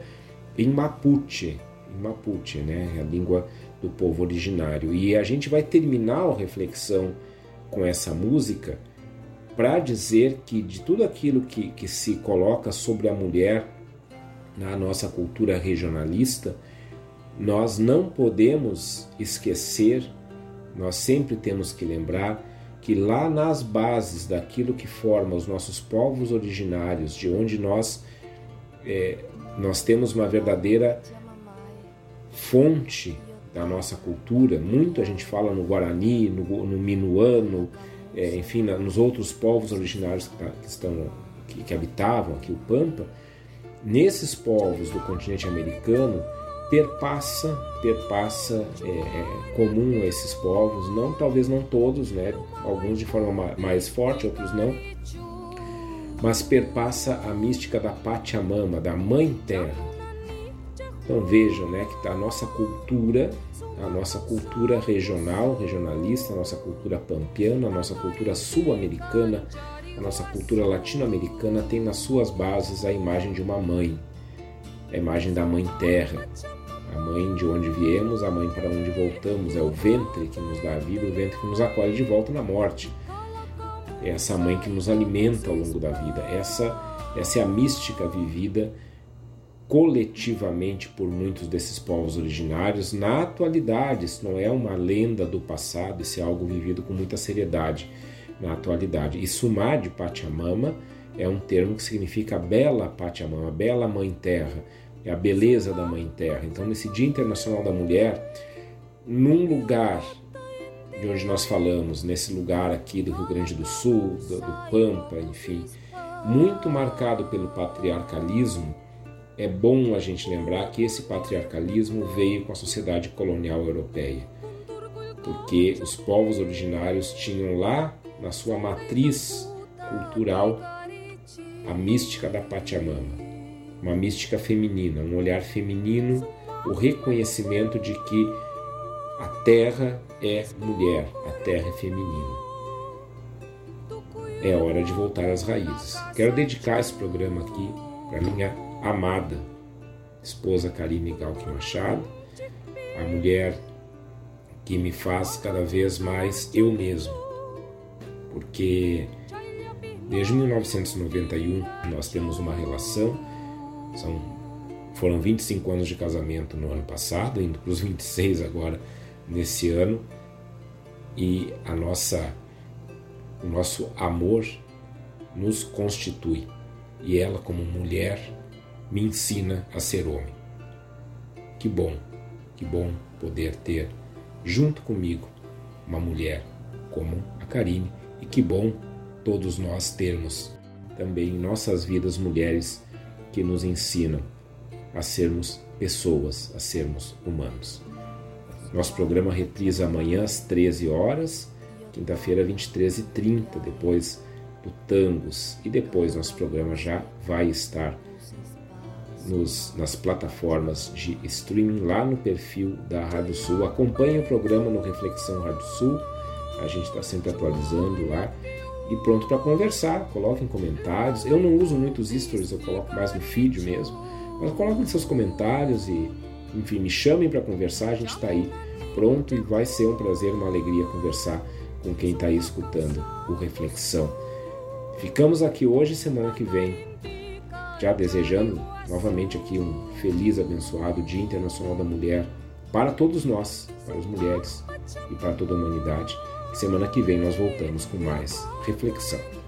em Mapuche, em Mapuche, né, a língua do povo originário. E a gente vai terminar a reflexão com essa música para dizer que de tudo aquilo que, que se coloca sobre a mulher na nossa cultura regionalista, nós não podemos esquecer, nós sempre temos que lembrar que lá nas bases daquilo que forma os nossos povos originários, de onde nós, é, nós temos uma verdadeira fonte da nossa cultura. Muito a gente fala no Guarani, no, no Minuano, é, enfim, na, nos outros povos originários que, tá, que estão, que, que, habitavam aqui o Pampa. Nesses povos do continente americano, perpassa, perpassa é, é, comum a esses povos, não talvez não todos, né? Alguns de forma mais forte, outros não, mas perpassa a mística da Pachamama, da Mãe Terra então vejam né, que a nossa cultura, a nossa cultura regional, regionalista, a nossa cultura pampiana, a nossa cultura sul-americana, a nossa cultura latino-americana tem nas suas bases a imagem de uma mãe, a imagem da mãe terra, a mãe de onde viemos, a mãe para onde voltamos, é o ventre que nos dá a vida, o ventre que nos acolhe de volta na morte. É essa mãe que nos alimenta ao longo da vida. Essa, essa é a mística vivida coletivamente por muitos desses povos originários na atualidade. Isso não é uma lenda do passado, isso é algo vivido com muita seriedade. na atualidade. E Sumar de Pachamama é um termo que significa bela Pachamama, bela Mãe Terra, é a beleza da Mãe Terra. Então, nesse Dia Internacional da Mulher, num lugar de onde nós falamos, nesse lugar aqui do Rio Grande do Sul, do, do Pampa, enfim, muito marcado pelo patriarcalismo, é bom a gente lembrar que esse patriarcalismo veio com a sociedade colonial europeia, porque os povos originários tinham lá na sua matriz cultural a mística da Pachamama, uma mística feminina, um olhar feminino, o reconhecimento de que a terra é mulher, a terra é feminina. É hora de voltar às raízes. Quero dedicar esse programa aqui para minha amada esposa Karine Galque Machado, a mulher que me faz cada vez mais eu mesmo. Porque desde 1991 nós temos uma relação, são, foram 25 anos de casamento no ano passado, indo para os 26 agora nesse ano, e a nossa, o nosso amor nos constitui. E ela, como mulher, me ensina a ser homem. Que bom, que bom poder ter junto comigo uma mulher como a Karine e que bom todos nós termos também em nossas vidas mulheres que nos ensinam a sermos pessoas, a sermos humanos. Nosso programa reprisa amanhã às 13 horas, quinta-feira 23h30, depois do Tangos, e depois nosso programa já vai estar nos, nas plataformas de streaming lá no perfil da Rádio Sul. Acompanhe o programa no Reflexão Rádio Sul. A gente está sempre atualizando lá. E pronto para conversar. Coloquem comentários. Eu não uso muitos stories, eu coloco mais no feed mesmo. Mas coloquem seus comentários e, enfim, me chamem para conversar. A gente está aí pronto e vai ser um prazer, uma alegria conversar com quem está aí escutando o Reflexão. Ficamos aqui hoje semana que vem, já desejando novamente aqui um feliz, abençoado Dia Internacional da Mulher para todos nós, para as mulheres e para toda a humanidade. Semana que vem nós voltamos com mais reflexão.